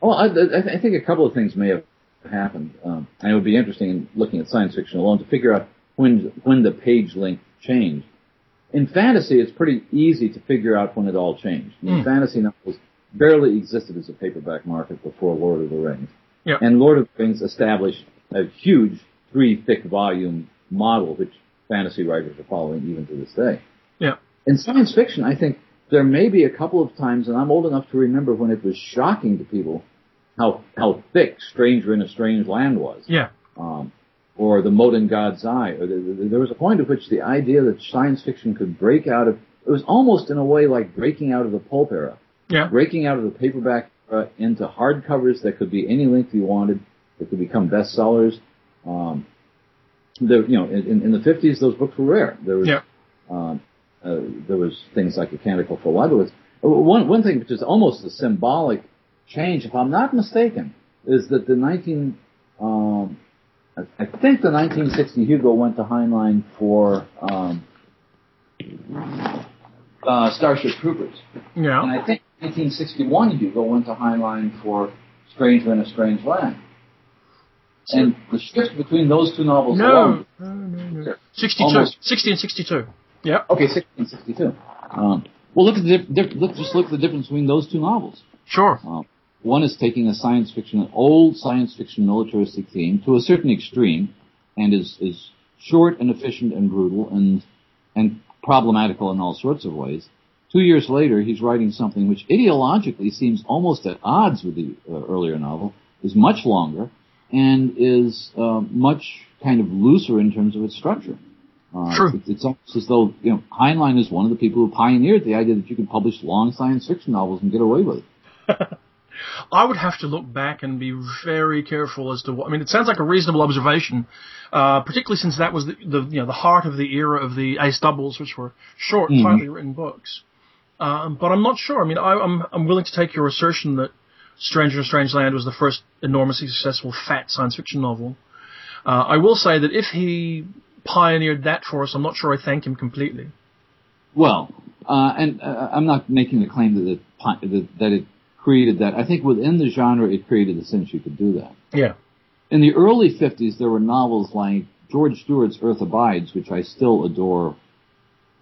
Well, I, I I think a couple of things may have happened, um, and it would be interesting in looking at science fiction alone to figure out when when the page length changed. In fantasy, it's pretty easy to figure out when it all changed. I mean, Hmm. Fantasy novels barely existed as a paperback market before Lord of the Rings, Yeah. and Lord of the Rings established a huge three thick volume model, which fantasy writers are following even to this day. Yeah. In science fiction, I think there may be a couple of times, and I'm old enough to remember when it was shocking to people how how thick Stranger in a Strange Land was, Yeah. um, or The Mote in God's Eye. The, the, there was a point at which the idea that science fiction could break out of it was almost in a way like breaking out of the pulp era, Yeah. breaking out of the paperback era into hardcovers that could be any length you wanted, that could become bestsellers. Um, there, you know, in, in the 50s, those books were rare. There was Yeah. um, uh, there was things like A Canticle for Leibowitz. One one thing which is almost a symbolic change, if I'm not mistaken, is that the 19 um, I, think the 1960 Hugo went to Heinlein for um, uh, Starship Troopers, Yeah. and I think 1961 Hugo went to Heinlein for Stranger in a Strange Land. And the shift between those two novels No. alone No, no, no. 62. Almost. 60 and 62. Yeah. Okay, 1662. Um, Well, look at the look just look at the difference between those two novels. Sure. Uh, one is taking a science fiction, an old science fiction militaristic theme to a certain extreme, and is is short and efficient and brutal and and problematical in all sorts of ways. Two years later, he's writing something which ideologically seems almost at odds with the uh, earlier novel, is much longer, and is uh, much kind of looser in terms of its structure. Uh, True. It's, it's almost as though you know Heinlein is one of the people who pioneered the idea that you could publish long science fiction novels and get away with it. [LAUGHS] I would have to look back and be very careful as to what. I mean, it sounds like a reasonable observation, uh, particularly since that was the, the you know the heart of the era of the ace doubles, which were short, Mhm. tightly written books. Um, but I'm not sure. I mean, I, I'm I'm willing to take your assertion that Stranger in a Strange Land was the first enormously successful fat science fiction novel. Uh, I will say that if he pioneered that for us, I'm not sure I thank him completely. Well, uh, and uh, I'm not making the claim that it, that, that it created that. I think within the genre, it created the sense you could do that. Yeah. In the early 50s, there were novels like George Stewart's Earth Abides, which I still adore,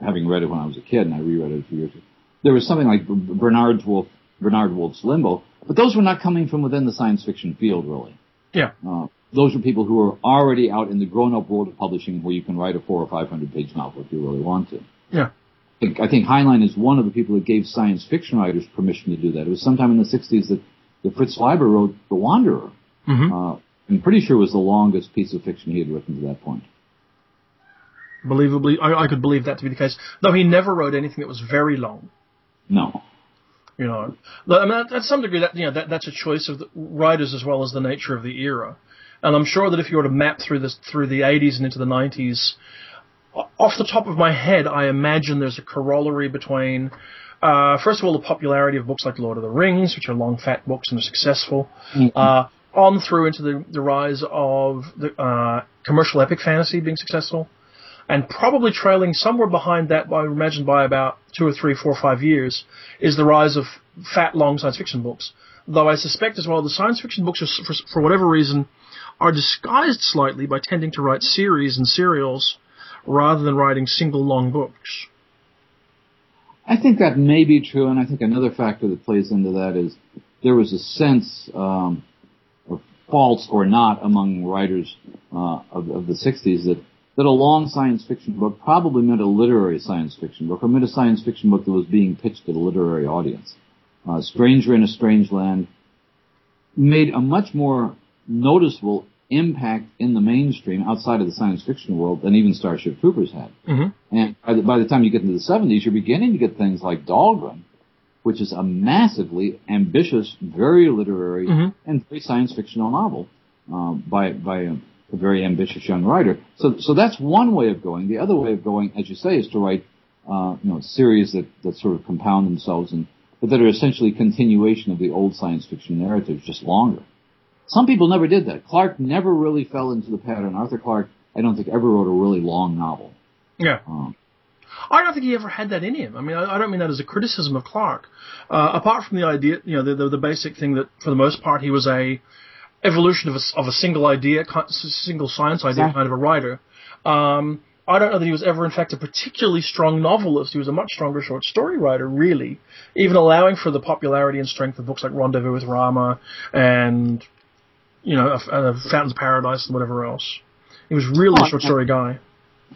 having read it when I was a kid, and I reread it a few years ago. There was something like Bernard Wolfe, Bernard Wolfe's Limbo, but those were not coming from within the science fiction field, really. Yeah. Uh, those were people who were already out in the grown-up world of publishing, where you can write a four or five hundred page novel if you really want to. Yeah. I think, I think Heinlein is one of the people that gave science fiction writers permission to do that. It was sometime in the 60s that, that Fritz Leiber wrote The Wanderer. hmm Uh, I'm pretty sure it was the longest piece of fiction he had written to that point. Believably, I, I could believe that to be the case. Though he never wrote anything that was very long. No. You know, I mean, at some degree, that you know, that, that's a choice of the writers as well as the nature of the era. And I'm sure that if you were to map through this through the 80s and into the 90s, o- off the top of my head, I imagine there's a corollary between, uh, first of all, the popularity of books like Lord of the Rings, which are long, fat books and are successful, uh, on through into the, the rise of the uh, commercial epic fantasy being successful and probably trailing somewhere behind that, I imagine by about two or three, four or five years, is the rise of fat, long science fiction books. Though I suspect as well the science fiction books, are, for, for whatever reason, are disguised slightly by tending to write series and serials rather than writing single long books. I think that may be true, and I think another factor that plays into that is there was a sense, um, of false or not, among writers uh, of, of the 60s that, that a long science fiction book probably meant a literary science fiction book, or meant a science fiction book that was being pitched to a literary audience. Uh, Stranger in a Strange Land made a much more noticeable impact in the mainstream outside of the science fiction world than even Starship Troopers had. Mm-hmm. And by the, by the time you get into the 70s, you're beginning to get things like Dhalgren, which is a massively ambitious, very literary, Mhm. and very science fictional novel um, by by a, a very ambitious young writer. So so that's one way of going. The other way of going, as you say, is to write uh, you know series that that sort of compound themselves and but that are essentially continuation of the old science fiction narratives, just longer. Some people never did that. Clarke never really fell into the pattern. Arthur Clarke, I don't think, ever wrote a really long novel. Yeah. Um, I don't think he ever had that in him. I mean, I, I don't mean that as a criticism of Clarke. Uh, apart from the idea, you know, the, the, the basic thing that, for the most part, he was a evolution of a, of a single idea, single science idea kind of a writer. Um, I don't know that he was ever, in fact, a particularly strong novelist. He was a much stronger short story writer, really, even allowing for the popularity and strength of books like Rendezvous with Rama and, you know, uh, uh, Fountains of Paradise and whatever else. He was really Oh, a short story guy.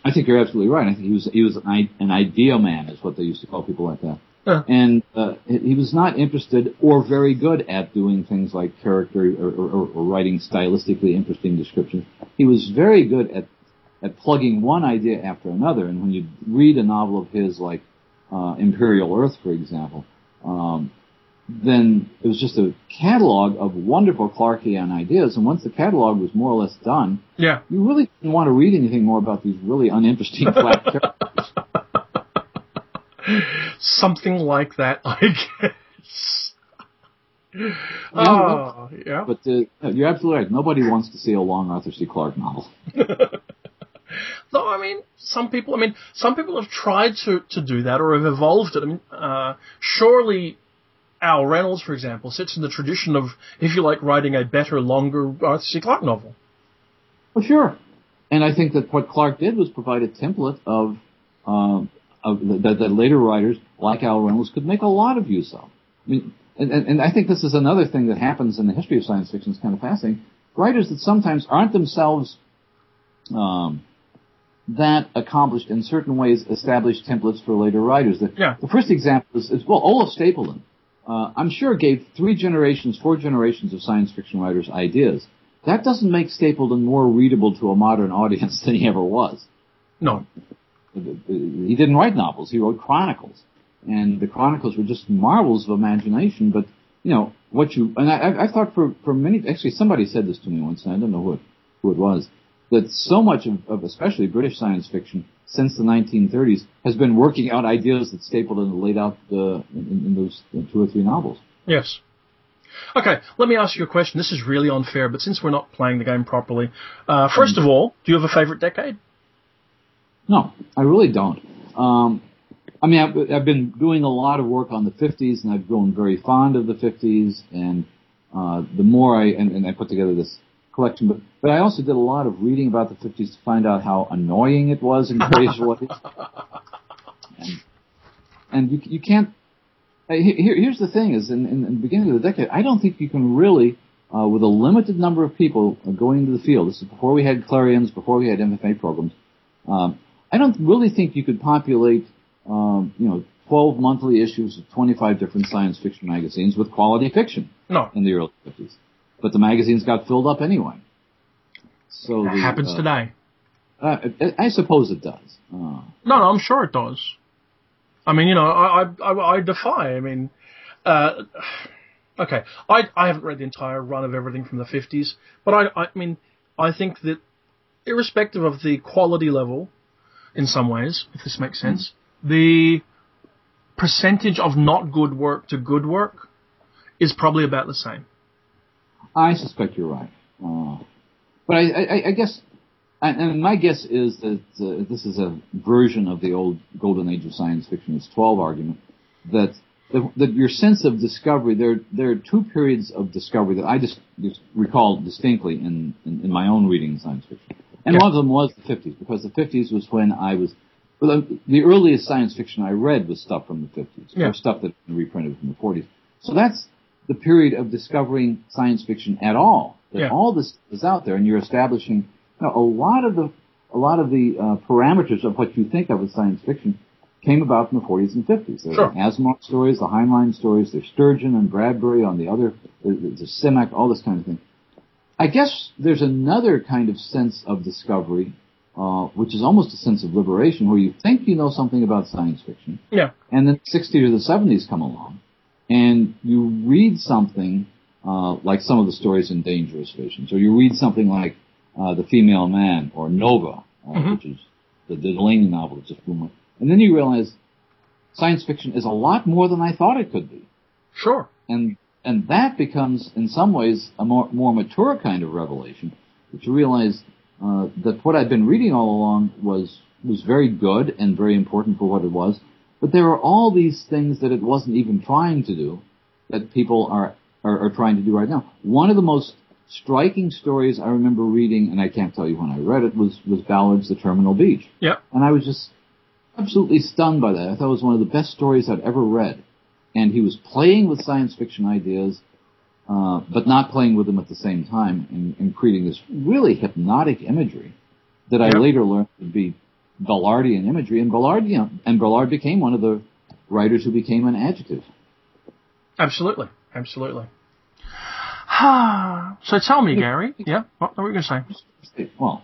I think you're absolutely right. I think he was he was an, i- an idea man, is what they used to call people like that. Yeah. And uh, he he was not interested or very good at doing things like character or, or, or writing stylistically interesting descriptions. He was very good at at plugging one idea after another. And when you read a novel of his, like uh, Imperial Earth, for example, um, then it was just a catalog of wonderful Clarkian ideas. And once the catalog was more or less done, Yeah. you really didn't want to read anything more about these really uninteresting [LAUGHS] flat characters. Something like that, I guess. Oh, yeah. But uh, you're absolutely right. Nobody wants to see a long Arthur C. Clarke novel. [LAUGHS] Though, I mean, some people, I mean, some people have tried to, to do that or have evolved it. I mean, uh, surely Al Reynolds, for example, sits in the tradition of, if you like, writing a better, longer Arthur C. Clarke novel. Well, sure. And I think that what Clarke did was provide a template of um, of, that, that later writers like Al Reynolds could make a lot of use of. I mean, and, and, and I think this is another thing that happens in the history of science fiction is kind of fascinating. Writers that sometimes aren't themselves um, that accomplished in certain ways establish templates for later writers. The, Yeah. the first example is, is well, Olaf Stapledon. Uh, I'm sure gave three generations, four generations of science fiction writers ideas. That doesn't make Stapledon more readable to a modern audience [LAUGHS] than he ever was. No. He didn't write novels; he wrote chronicles, and the chronicles were just marvels of imagination. But you know what you and I, I- I thought for for many actually somebody said this to me once, and I don't know who it, who it was that so much of, of especially British science fiction since the 1930s has been working out ideas that Stapledon laid out uh, in, in those two or three novels. Yes. Okay, let me ask you a question. This is really unfair, but since we're not playing the game properly, uh, first of all, do you have a favorite decade? No, I really don't. Um, I mean, I've, I've been doing a lot of work on the 50s, and I've grown very fond of the 50s. And uh, the more I and, and I put together this collection, but but I also did a lot of reading about the 50s to find out how annoying it was in various [LAUGHS] ways. And, and you you can't. uh, Here, here's the thing: is in, in, in the beginning of the decade, I don't think you can really, uh, with a limited number of people uh, going into the field. This is before we had Clarions, before we had MFA programs. Um, I don't really think you could populate, um, you know, 12 monthly issues of 25 different science fiction magazines with quality fiction No. in the early 50s. But the magazines got filled up anyway. So That the, happens uh, today. Uh, I, I suppose it does. Uh, No, no, I'm sure it does. I mean, you know, I, I, I, I defy. I mean, uh, okay, I, I haven't read the entire run of everything from the 50s, but I, I mean, I think that irrespective of the quality level, in some ways, if this makes sense, the percentage of not good work to good work is probably about the same. I suspect you're right. Uh, but I, I, I guess, and, my guess is that uh, this is a version of the old golden age of science fiction, this 12 argument, that, that, that your sense of discovery, there, there are two periods of discovery that I just, just recall distinctly in, in, in my own reading of science fiction. And Yeah. one of them was the 50s, because the 50s was when I was, well, the, the earliest science fiction I read was stuff from the 50s, Yeah. or stuff that had been reprinted from the 40s. So that's the period of discovering science fiction at all. That Yeah. all this is out there, and you're establishing you know, a lot of the a lot of the uh, parameters of what you think of as science fiction came about from the 40s and 50s. There Sure. Asimov stories, the Heinlein stories, there's Sturgeon and Bradbury on the other, there's there's Simak, all this kind of thing. I guess there's another kind of sense of discovery, uh, which is almost a sense of liberation, where you think you know something about science fiction, Yeah. and then the 60s or the 70s come along, and you read something uh, like some of the stories in Dangerous Visions, or you read something like uh, The Female Man or Nova, uh, Mhm. which is the, the Delany novel that just blew my. And then you realize science fiction is a lot more than I thought it could be, Sure. and and that becomes in some ways a more more mature kind of revelation, that you realize uh, that what I've been reading all along was was very good and very important for what it was, but there are all these things that it wasn't even trying to do that people are, are, are trying to do right now. One of the most striking stories I remember reading, and I can't tell you when I read it, was, was Ballard's The Terminal Beach. Yeah. And I was just absolutely stunned by that. I thought it was one of the best stories I'd ever read. And he was playing with science fiction ideas, uh, but not playing with them at the same time and, and creating this really hypnotic imagery that I later learned to be Ballardian imagery. And Ballard, you know, and Ballard became one of the writers who became an adjective. Absolutely. Absolutely. so tell me, Gary. [LAUGHS] Yeah. What were you going to say? Well,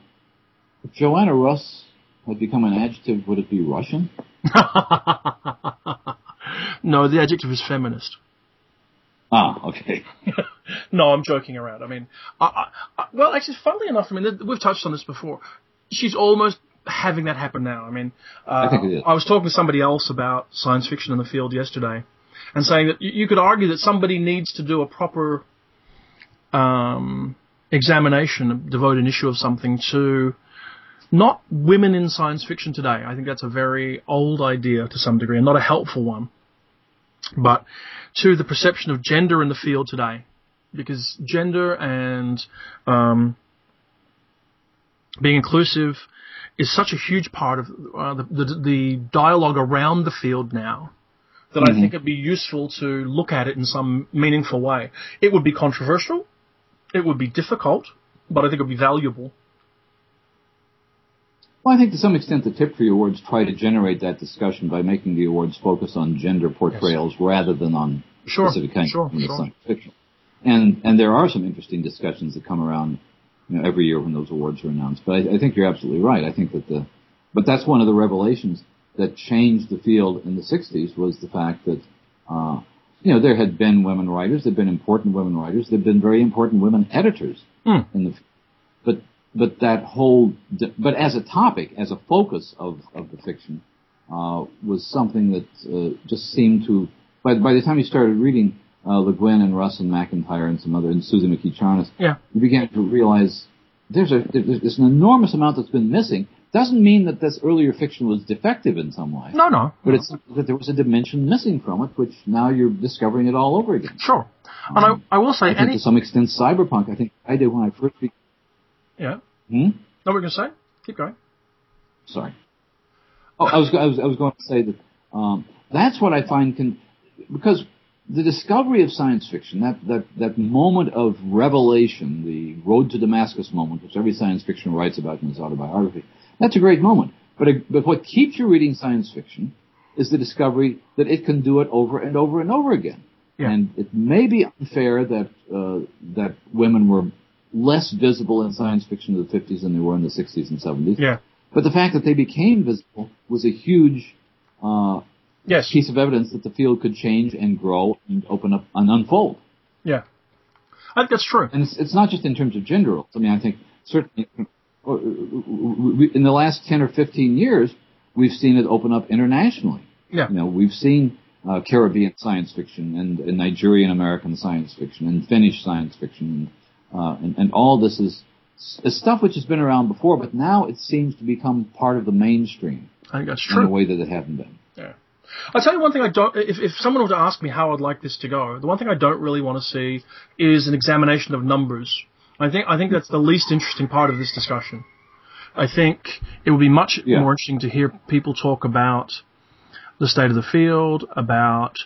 if Joanna Russ had become an adjective, would it be Russian? [LAUGHS] no, the adjective is feminist. Ah, okay. [LAUGHS] no, I'm joking around. I mean, I, I, I, well, actually, funnily enough, I mean, we've touched on this before. She's almost having that happen now. I mean, uh, I think it is. I was talking to somebody else about science fiction in the field yesterday, and saying that you, you could argue that somebody needs to do a proper um, examination, devote an issue of something to not women in science fiction today. I think that's a very old idea to some degree, and not a helpful one. But to the perception of gender in the field today, because gender and um, being inclusive is such a huge part of uh, the, the the dialogue around the field now that I think it'd be useful to look at it in some meaningful way. It would be controversial, it would be difficult, but I think it would be valuable. Well, I think to some extent the Tiptree Awards try to generate that discussion by making the awards focus on gender portrayals rather than on Sure, specific kinds sure, of sure. science fiction. And and there are some interesting discussions that come around you know, every year when those awards are announced. But I, I think you're absolutely right. I think that the but that's one of the revelations that changed the field in the 60s was the fact that uh, you know there had been women writers, there'd been important women writers, there'd been very important women editors Hmm. in the but but that whole but as a topic, as a focus of of the fiction, uh, was something that uh, just seemed to. By by the time you started reading uh, Le Guin and Russ and McIntyre and some other and Susan McKee Yeah. you began to realize there's a there's, there's an enormous amount that's been missing. Doesn't mean that this earlier fiction was defective in some way, No, no. but it's that there was a dimension missing from it, which now you're discovering it all over again. Sure. And I, I will say, I any. to some extent, cyberpunk. I think I did when I first. Be- Yeah. hmm? No, we're to say? Keep going. Sorry. Oh, I was, I was, I was going to say that um, that's what I find can because the discovery of science fiction, that, that, that moment of revelation, the road to Damascus moment, which every science fiction writes about in his autobiography, that's a great moment. But, it, but what keeps you reading science fiction is the discovery that it can do it over and over and over again. Yeah. And it may be unfair that uh, that women were less visible in science fiction in the 50s than they were in the 60s and 70s. Yeah. But the fact that they became visible was a huge uh, Yes. piece of evidence that the field could change and grow and open up and unfold. Yeah. I think that's true. And it's, it's not just in terms of gender roles. I mean, I think certainly uh, in the last 10 or 15 years, we've seen it open up internationally. Yeah. You know, we've seen uh, Caribbean science fiction and, and Nigerian American science fiction and Finnish science fiction, uh, and, and all this is, is stuff which has been around before, but now it seems to become part of the mainstream I think that's true. in a way that it hadn't been. Yeah. I'll tell you one thing I don't, if, if someone were to ask me how I'd like this to go, the one thing I don't really want to see is an examination of numbers. I think, I think that's the least interesting part of this discussion. I think it would be much Yeah. more interesting to hear people talk about the state of the field, about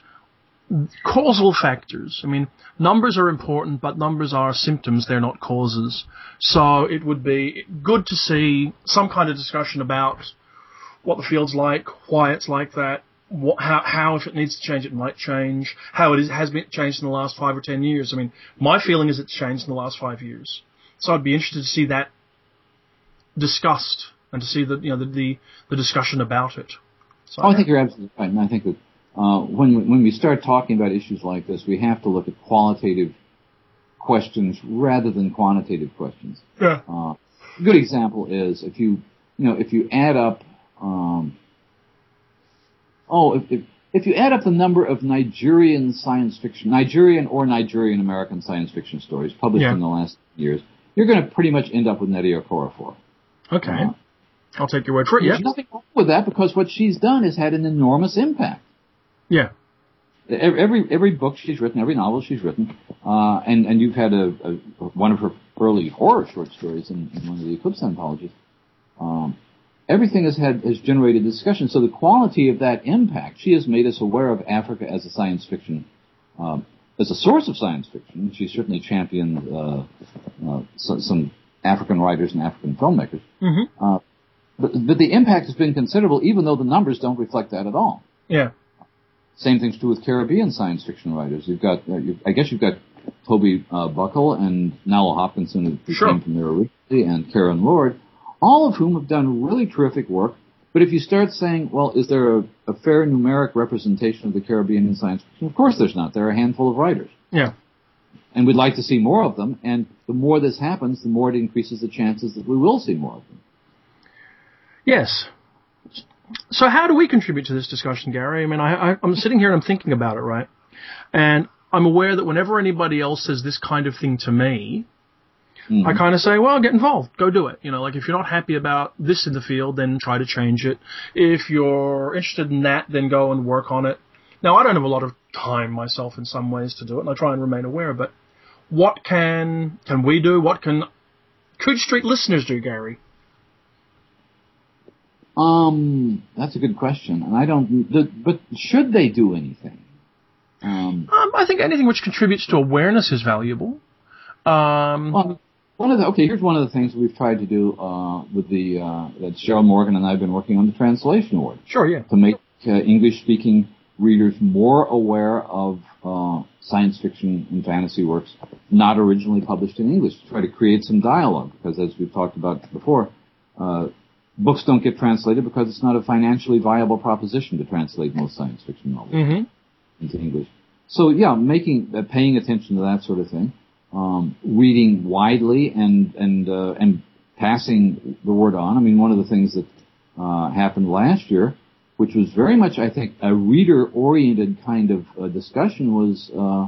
causal factors. I mean, numbers are important, but numbers are symptoms, they're not causes. So it would be good to see some kind of discussion about what the field's like, why it's like that, what, how, how if it needs to change, it might change, how it is, has been changed in the last five or ten years. I mean, my feeling is it's changed in the last five years. So I'd be interested to see that discussed and to see the, you know, the, the, the discussion about it. So Oh, I think you're absolutely right, and I think that uh, when we, when we start talking about issues like this, we have to look at qualitative questions rather than quantitative questions. yeah, Uh, a good example is if you you know if you add up um, oh if, if if you add up the number of Nigerian science fiction Nigerian or Nigerian American science fiction stories published Yeah. in the last years, you're going to pretty much end up with Nnedi Okorafor. okay. Uh, I'll take your word for it. Yeah, There's nothing wrong with that because what she's done has had an enormous impact. yeah, Every every, every book she's written, every novel she's written, uh, and and you've had a, a one of her early horror short stories in, in one of the Eclipse anthologies. Um, everything has had has generated discussion. So the quality of that impact, she has made us aware of Africa as a science fiction, um, as a source of science fiction. She certainly championed uh, uh, some, some African writers and African filmmakers. Mhm. Uh, but but the impact has been considerable, even though the numbers don't reflect that at all. yeah, Same thing's true with Caribbean science fiction writers. You've got, uh, you, I guess you've got Toby uh, Buckell and Nalo Hopkinson, who Sure. came from there originally, and Karen Lord, all of whom have done really terrific work. But if you start saying, well, is there a, a fair numeric representation of the Caribbean in science fiction? Of course there's not. There are a handful of writers. yeah. And we'd like to see more of them. And the more this happens, the more it increases the chances that we will see more of them. Yes. So how do we contribute to this discussion, Gary? I mean, I, I, I'm sitting here and I'm thinking about it, right? And I'm aware that whenever anybody else says this kind of thing to me, Mhm. I kind of say, well, get involved. Go do it. You know, like if you're not happy about this in the field, then try to change it. If you're interested in that, then go and work on it. Now, I don't have a lot of time myself in some ways to do it, and I try and remain aware, but what can, can we do? What can Coode Street listeners do, Gary? Um, that's a good question, and I don't. The, but should they do anything? Um, Um, I think anything which contributes to awareness is valuable. Um, well, one of the okay, here's one of the things we've tried to do uh, with the uh, that Cheryl Morgan and I've been working on the translation award sure, yeah. to make uh, English-speaking readers more aware of uh, science fiction and fantasy works not originally published in English. To try to create some dialogue, because as we've talked about before, uh, books don't get translated because it's not a financially viable proposition to translate most science fiction novels hmm into English. So yeah, making uh, paying attention to that sort of thing, um, reading widely and and uh, and passing the word on. I mean, one of the things that uh, happened last year, which was very much, I think, a reader-oriented kind of uh, discussion, was uh,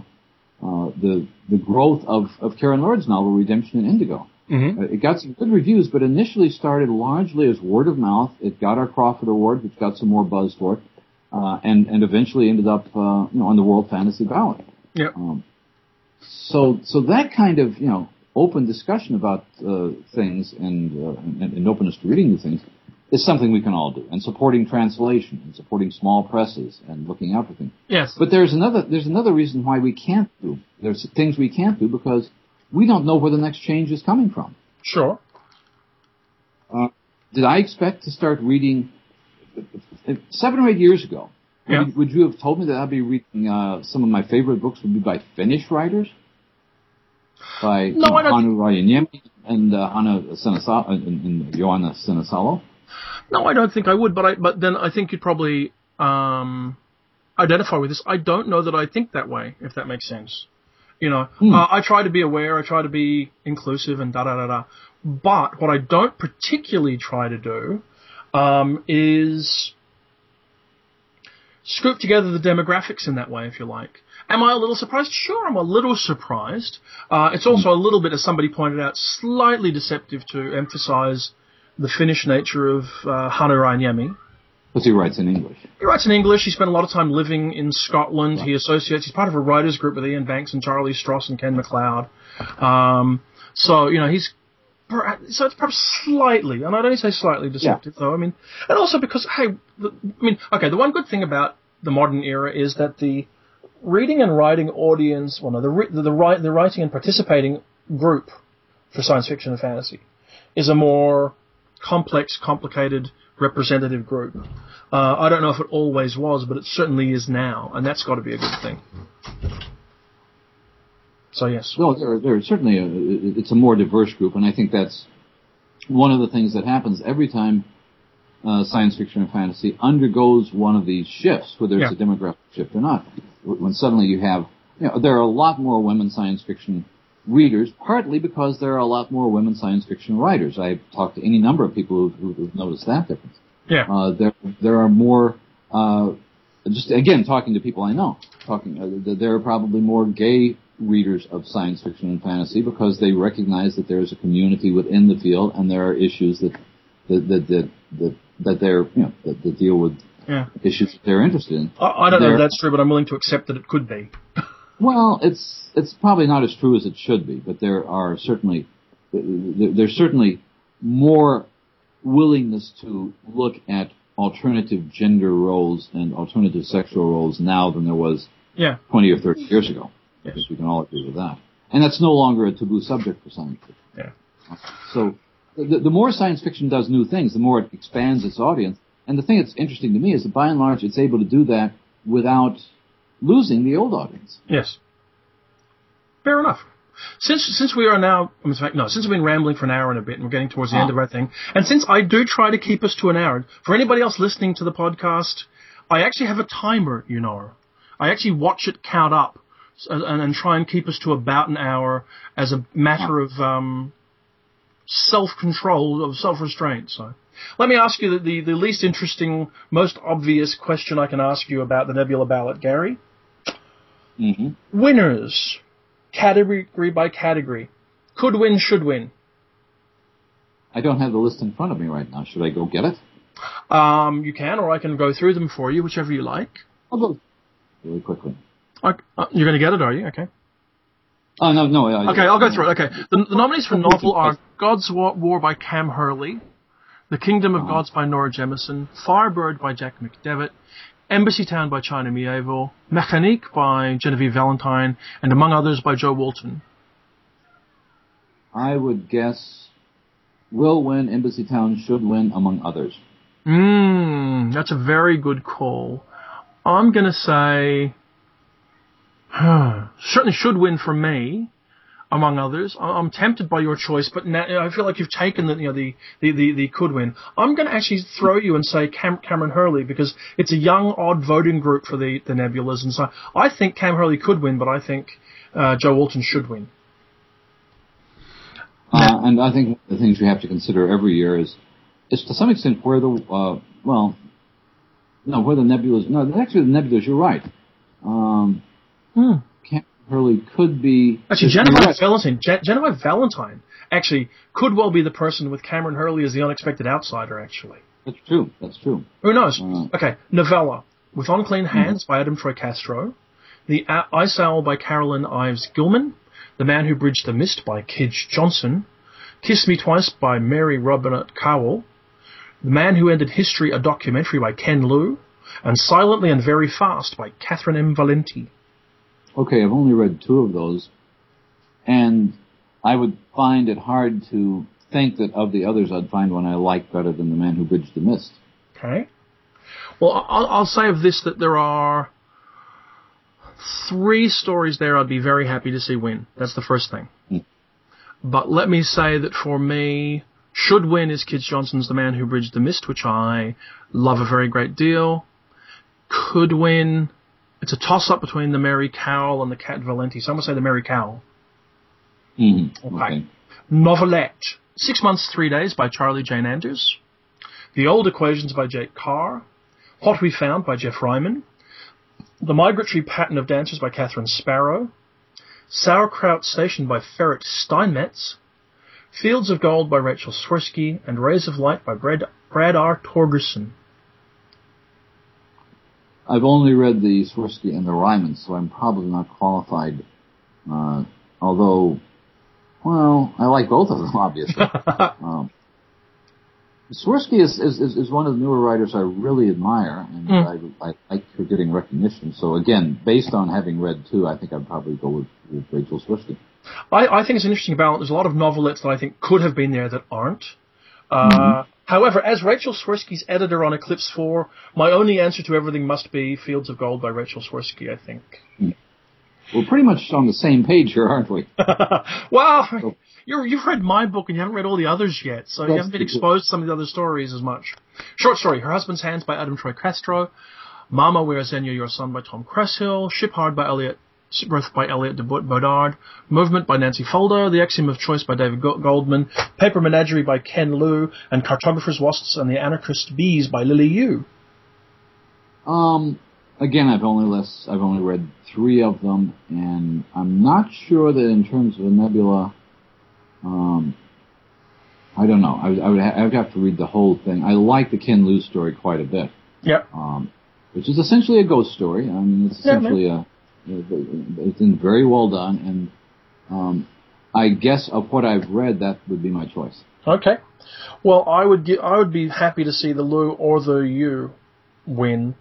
uh, the the growth of of Karen Lord's novel Redemption in Indigo. hmm Uh, It got some good reviews, but initially started largely as word of mouth. It got our Crawford Award, which got some more buzz for it, uh, and and eventually ended up uh, you know on the World Fantasy Ballot. Yep. Um, so so that kind of you know open discussion about uh, things and, uh, and and openness to reading new things is something we can all do, and supporting translation and supporting small presses and looking out for things. Yes. But there's another there's another reason why we can't do. There's things we can't do because we don't know where the next change is coming from. sure. Uh, did I expect to start reading seven or eight years ago? Yeah. Would, would you have told me that I'd be reading uh, some of my favorite books would be by Finnish writers, by you No, know, I don't Hannu Rajaniemi and uh, Hanna Sinisalo and, and Joanna Sinisalo? No, I don't think I would, but I but then I think you'd probably um, identify with this. I don't know that I think that way, if that makes sense. You know, Hmm. uh, I try to be aware, I try to be inclusive, and da da da da. But what I don't particularly try to do um, is scoop together the demographics in that way, if you like. Am I a little surprised? Sure, I'm a little surprised. Uh, it's also a little bit, as somebody pointed out, slightly deceptive to emphasize the Finnish nature of uh, Hannu Rajaniemi. Because he writes in English. He writes in English. He spent a lot of time living in Scotland. He associates. He's part of a writers group with Iain Banks and Charlie Stross and Ken MacLeod. Um, so you know he's so it's perhaps slightly, and I'd only say slightly deceptive though. I mean, and also because hey, the, I mean, okay, the one good thing about the modern era is that the reading and writing audience, well, no, the the, the, the writing and participating group for science fiction and fantasy is a more complex, complicated, representative group. Uh, I don't know if it always was, but it certainly is now, and that's got to be a good thing. So yes, No, there, there certainly a, it's a more diverse group, and I think that's one of the things that happens every time uh, science fiction and fantasy undergoes one of these shifts, whether it's Yeah. a demographic shift or not. When suddenly you have, you know, there are a lot more women science fiction readers, partly because there are a lot more women science fiction writers. I've talked to any number of people who've, who've noticed that difference. yeah, Uh, there, there are more. Uh, just again, talking to people I know, talking. Uh, there are probably more gay readers of science fiction and fantasy because they recognize that there is a community within the field, and there are issues that that that that, that, that they're you know that, that deal with yeah. issues that they're interested in. I, I don't know if that's true, but I'm willing to accept that it could be. [LAUGHS] Well, it's it's probably not as true as it should be, but there are certainly there- there's certainly more willingness to look at alternative gender roles and alternative sexual roles now than there was Yeah, 20 or 30 years ago. I think we can all agree with that. And that's no longer a taboo subject for science fiction. yeah, So the, the more science fiction does new things, the more it expands its audience. And the thing that's interesting to me is that by and large it's able to do that without losing the old audience. yes. Fair enough. Since since we are now, in fact, no, since we've been rambling for an hour and a bit, and we're getting towards the end of our thing, and since I do try to keep us to an hour, for anybody else listening to the podcast, I actually have a timer, you know. I actually watch it count up and, and try and keep us to about an hour as a matter of um, self-control, of self-restraint. So, let me ask you the, the, the least interesting, most obvious question I can ask you about the Nebula ballot, Gary. Mm-hmm. Winners, category by category, could win, should win. I don't have the list in front of me right now. Should I go get it? Um, you can, or I can go through them for you, whichever you like. I'll go really quickly. I, uh, you're going to get it, are you? Okay. Oh no, no. I, Okay, I'll go through it. Okay. The, the nominees for novel are God's War, War by Cam Hurley, The Kingdom of Uh-huh. Gods by Nora Jemisin, Firebird by Jack McDevitt, Embassy Town by China Miéville, Mechanique by Genevieve Valentine, and among others by Jo Walton. I would guess will win, Embassy Town should win, among others. Mmm, that's a very good call. I'm gonna say, certainly should win for me, among others. I'm tempted by your choice, but now I feel like you've taken the, you know, the, the, the, the could win. I'm gonna actually throw you and say Cam- Kameron Hurley because it's a young, odd voting group for the, the Nebulas, and so I think Cam Hurley could win, but I think, uh, Jo Walton should win. Uh, and I think the things we have to consider every year is, is to some extent where the, uh, well, no, where the nebulas, no, actually the nebulas, you're right. Um, Hmm. Camp Hurley could be. Actually, you're Genevieve. Valentine, Gen- Genevieve Valentine actually could well be the person with Kameron Hurley as the unexpected outsider, actually. That's true. That's true. Who knows? Mm. Okay, novella with Unclean Hands by Adam Troy Castro, The A- Ice Owl by Carolyn Ives Gilman, The Man Who Bridged the Mist by Kij Johnson, Kiss Me Twice by Mary Robinette Kowal, The Man Who Ended History, a documentary by Ken Liu, and Silently and Very Fast by Catherynne M. Valente. Okay, I've only read two of those, and I would find it hard to think that of the others I'd find one I like better than The Man Who Bridged the Mist. Okay. Well, I'll, I'll say of this that there are three stories there I'd be very happy to see win. That's the first thing. Mm. But let me say that for me, should win is Kij Johnson's The Man Who Bridged the Mist, which I love a very great deal. Could win. It's a toss up between the Mary Kowal and the Cat Valente. Some would say the Mary Kowal. Mm-hmm. Okay. Novelette. Six Months, Three Days by Charlie Jane Anders. The Old Equations by Jake Kerr. What We Found by Jeff Ryman. The Migratory Pattern of Dancers by Katherine Sparrow. Sauerkraut Station by Ferrett Steinmetz. Fields of Gold by Rachel Swirsky. And Rays of Light by Brad, Brad R. Torgersen. I've only read the Swirsky and the Ryman, so I'm probably not qualified. Uh, although, well, I like both of them, [LAUGHS] obviously. [LAUGHS] um, Swirsky is, is, is, one of the newer writers I really admire, and Mm. I, I like her getting recognition. So again, based on having read two, I think I'd probably go with, with Rachel Swirsky. I, I think it's an interesting balance. There's a lot of novelettes that I think could have been there that aren't. Uh, However, as Rachel Swirsky's editor on Eclipse 4, my only answer to everything must be Fields of Gold by Rachel Swirsky, I think. Hmm. We're pretty much on the same page here, aren't we? [LAUGHS] well, oh. you're, you've read my book and you haven't read all the others yet, so you haven't been exposed to some of the other stories as much. Short story, Her Husband's Hands by Adam Troy Castro, Mama, Where is Enya, Your Son by Tom Crosshill, Ship Hard by Aliette, Birth by Aliette de Bodard, Movement by Nancy Fulda, The Axiom of Choice by David Goldman, Paper Menagerie by Ken Liu, and Cartographer's Wasps and the Anarchist Bees by Lily Yu. Um, again, I've only less, I've only read three of them, and I'm not sure that in terms of a nebula, um, I don't know. I, would- I would, ha- I would have to read the whole thing. I like the Ken Liu story quite a bit, Yep. um, which is essentially a ghost story. I mean, it's Yeah, essentially a, it's been very well done, and um, I guess of what I've read, that would be my choice. Okay. Well, I would gi- I would be happy to see the Liu or the Yu win,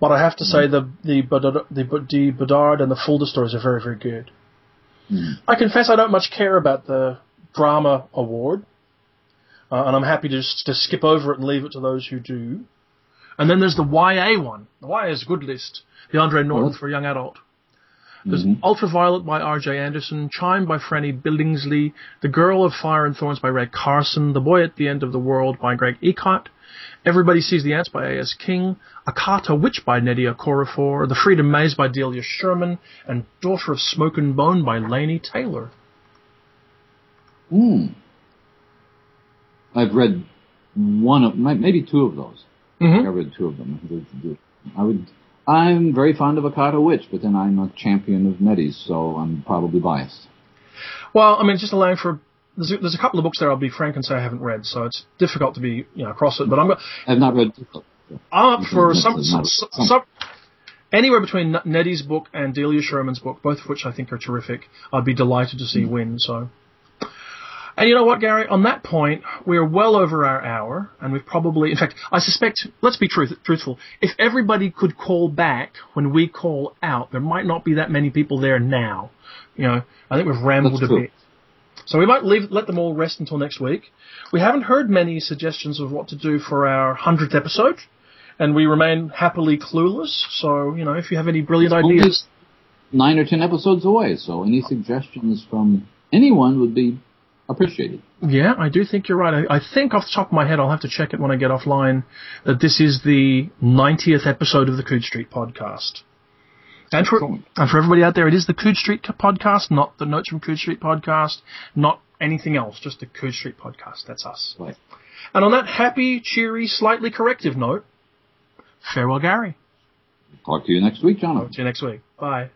but I have to say the the Bedard, the, the Bedard and the Fulda stories are very very good. Mhm. I confess I don't much care about the drama award, uh, and I'm happy to just to skip over it and leave it to those who do. And then there's the YA one. The YA is a good list. The Andre Norton Mhm. for a young adult. There's Mhm. Ultraviolet by R.J. Anderson, Chime by Franny Billingsley, The Girl of Fire and Thorns by Rae Carson, The Boy at the End of the World by Greg Eekhout, Everybody Sees the Ants by A.S. King, Akata Witch by Nnedi Okorafor, The Freedom Maze by Delia Sherman, and Daughter of Smoke and Bone by Laini Taylor. Hmm. I've read one of, maybe two of those. I Mm-hmm. read two of them. I would. I'm very fond of Akata Witch, but then I'm a champion of Nnedi's, so I'm probably biased. Well, I mean, just allowing for there's a, there's a couple of books there. I'll be frank and say I haven't read, so it's difficult to be you know across it. But I'm go- I've not read. I'm up for some, some, some, anywhere between Nnedi's book and Delia Sherman's book, both of which I think are terrific. I'd be delighted to see hmm. win. So, And you know what, Gary? On that point, we're well over our hour, and we've probably, in fact, I suspect, let's be truth, truthful, if everybody could call back when we call out, there might not be that many people there now. You know, I think we've rambled That's a true. bit. So we might leave, let them all rest until next week. We haven't heard many suggestions of what to do for our 100th episode, and we remain happily clueless. So, you know, if you have any brilliant Only ideas, nine or ten episodes away, so any suggestions from anyone would be appreciated. Yeah, I do think you're right. I, I think off the top of my head, I'll have to check it when I get offline, that this is the 90th episode of the Coode Street podcast. And for, Excellent. and for everybody out there, it is the Coode Street podcast, not the Notes from Coode Street podcast, not anything else, just the Coode Street podcast. That's us. Right. And on that happy, cheery, slightly corrective note, farewell, Gary. Talk to you next week, John. Talk to you next week. Bye.